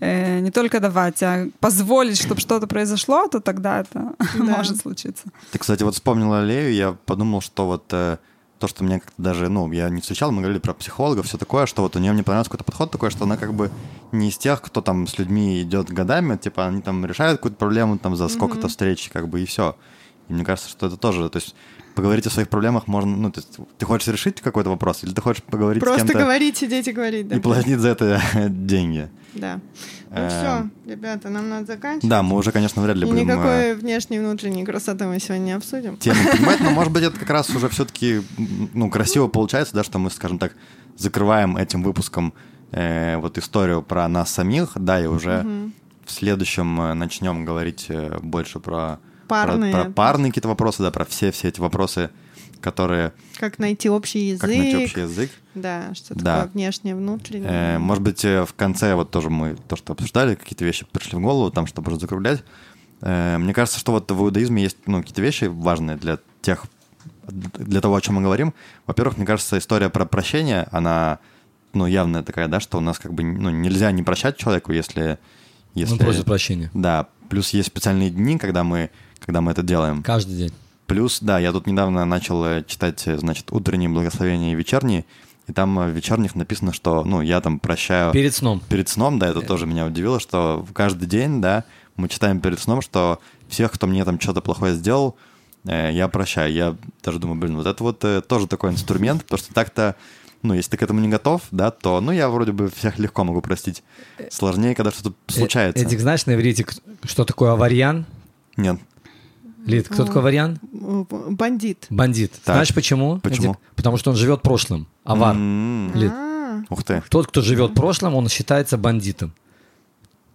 э, не только давать, а позволить, чтобы что-то произошло, то тогда это может случиться. Ты, кстати, вот вспомнила Лею, я подумал, что вот э, то, что меня как-то даже, ну, я не встречал, мы говорили про психологов, все такое, что вот у нее мне понравился какой-то подход такой, что она как бы не из тех, кто там с людьми идет годами, типа они там решают какую-то проблему там за сколько-то встреч, как бы, и все. И мне кажется, что это тоже, то есть поговорить о своих проблемах можно, ну, то есть ты хочешь решить какой-то вопрос, или ты хочешь поговорить с Просто кем-то говорить, сидеть и говорить, да. и платить за это деньги. Да. Ну Эм, все, ребята, нам надо заканчивать. Да, мы уже, конечно, вряд ли И будем... э, никакой внешней и внутренней красоты мы сегодня не обсудим. тему понимать, но, может быть, это как раз уже все-таки, ну, красиво получается, да, что мы, скажем так, закрываем этим выпуском э, вот историю про нас самих, да, и уже в следующем э, начнем говорить э, больше про Парные. про, про парные какие-то вопросы, да, про все все эти вопросы, которые Как найти общий язык. как найти общий язык. Да, что Да. такое внешнее, внутреннее. Э, может быть, э, в конце вот тоже мы то, что обсуждали, какие-то вещи пришли в голову, там, чтобы уже закруглять. Э, мне кажется, что вот в иудаизме есть ну, какие-то вещи важные для тех, для того, о чем мы говорим. Во-первых, мне кажется, история про прощение, она ну, явная такая, да, что у нас как бы ну, нельзя не прощать человеку, если... если... Он просит прощения. Да, плюс есть специальные дни, когда мы, когда мы это делаем. Каждый день. Плюс, да, я тут недавно начал э, читать, э, значит, утренние благословения и вечерние, и там э, в вечерних написано, что, ну, я там прощаю Перед сном. перед сном, да, это тоже меня удивило, что в каждый день, да, мы читаем перед сном, что всех, кто мне там что-то плохое сделал, я прощаю. Я даже думаю, блин, вот это вот тоже такой инструмент, потому что так-то, ну, если ты к этому не готов, да, то, ну, я вроде бы всех легко могу простить. Сложнее, когда что-то случается. Эдик, знаешь на иврите, что такое аварьян? Нет. Лид, кто такой аварьян? Э, Бандит. Бандит. Так. Знаешь почему? Почему? Эдик? Потому что он живет прошлым. Авар. Лид. А, Ух ты. Тот, кто живет прошлым, он считается бандитом.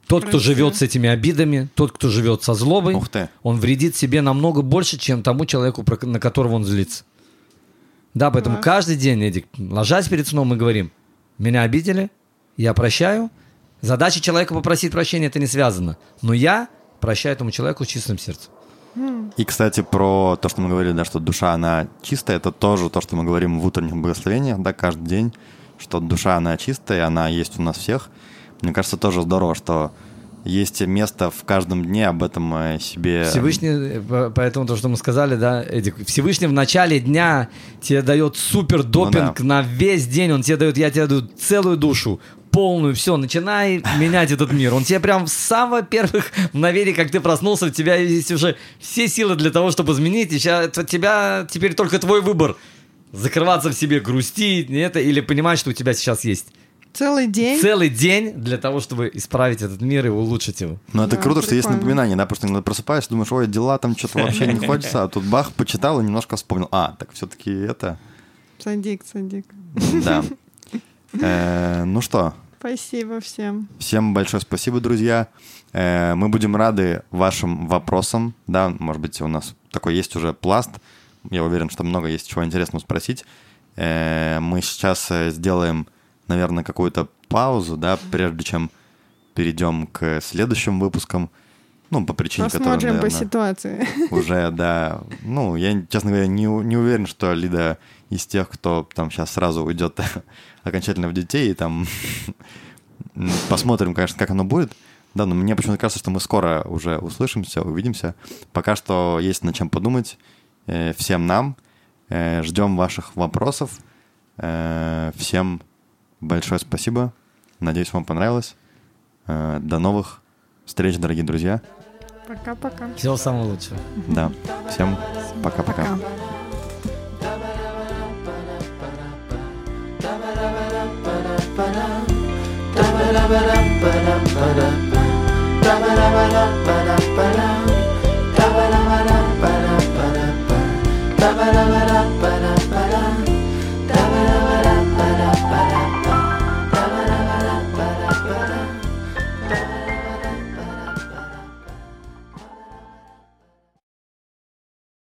Тот, кто живет с этими обидами, тот, кто живет со злобой, Ух ты. он вредит себе намного больше, чем тому человеку, на которого он злится. Да, поэтому Так. каждый день, Эдик, ложась перед сном, мы говорим, меня обидели, я прощаю. Задача человека попросить прощения, это не связано. Но я прощаю этому человеку с чистым сердцем. И, кстати, про то, что мы говорили, да, что душа, она чистая, это тоже то, что мы говорим в утренних благословениях, да, каждый день, что душа, она чистая, она есть у нас всех. Мне кажется, тоже здорово, что есть место в каждом дне об этом себе... Всевышний, по- поэтому то, что мы сказали, да, Эдик, Всевышний в начале дня тебе дает супер допинг Ну на весь день, он тебе дает, я тебе даю целую душу, полную, все, начинай менять этот мир. Он тебе прям с самого первых мгновений, как ты проснулся, у тебя есть уже все силы для того, чтобы изменить, и ща- это тебя теперь только твой выбор. Закрываться в себе, грустить, это, или понимать, что у тебя сейчас есть Целый день. целый день для того, чтобы исправить этот мир и улучшить его. Но это Да, круто, что есть прикольно. напоминание, да, просто иногда просыпаешься, думаешь, ой, дела там что-то вообще не хочется, а тут бах, почитал и немножко вспомнил. А, так все-таки это... Садик, садик. Да. Э, Ну что, Спасибо всем. Всем большое спасибо, друзья. Э, Мы будем рады вашим вопросам. Да, может быть, у нас такой есть уже пласт. Я уверен, что много есть чего интересного спросить. Э, Мы сейчас сделаем, наверное, какую-то паузу, да, прежде чем перейдем к следующим выпускам. Ну, по причине, которой, Посмотрим по наверное, ситуации. уже, да. Ну, я, честно говоря, не, не уверен, что Лида из тех, кто там сейчас сразу уйдет окончательно в детей, и там посмотрим, конечно, как оно будет. Да, но мне почему-то кажется, что мы скоро уже услышимся, увидимся. Пока что есть над чем подумать э, всем нам. Э, Ждем ваших вопросов. Э, Всем большое спасибо. Надеюсь, вам понравилось. До новых встреч, дорогие друзья. Пока-пока. Всего самого лучшего. Да, всем пока-пока. Пока. Ba-ba-da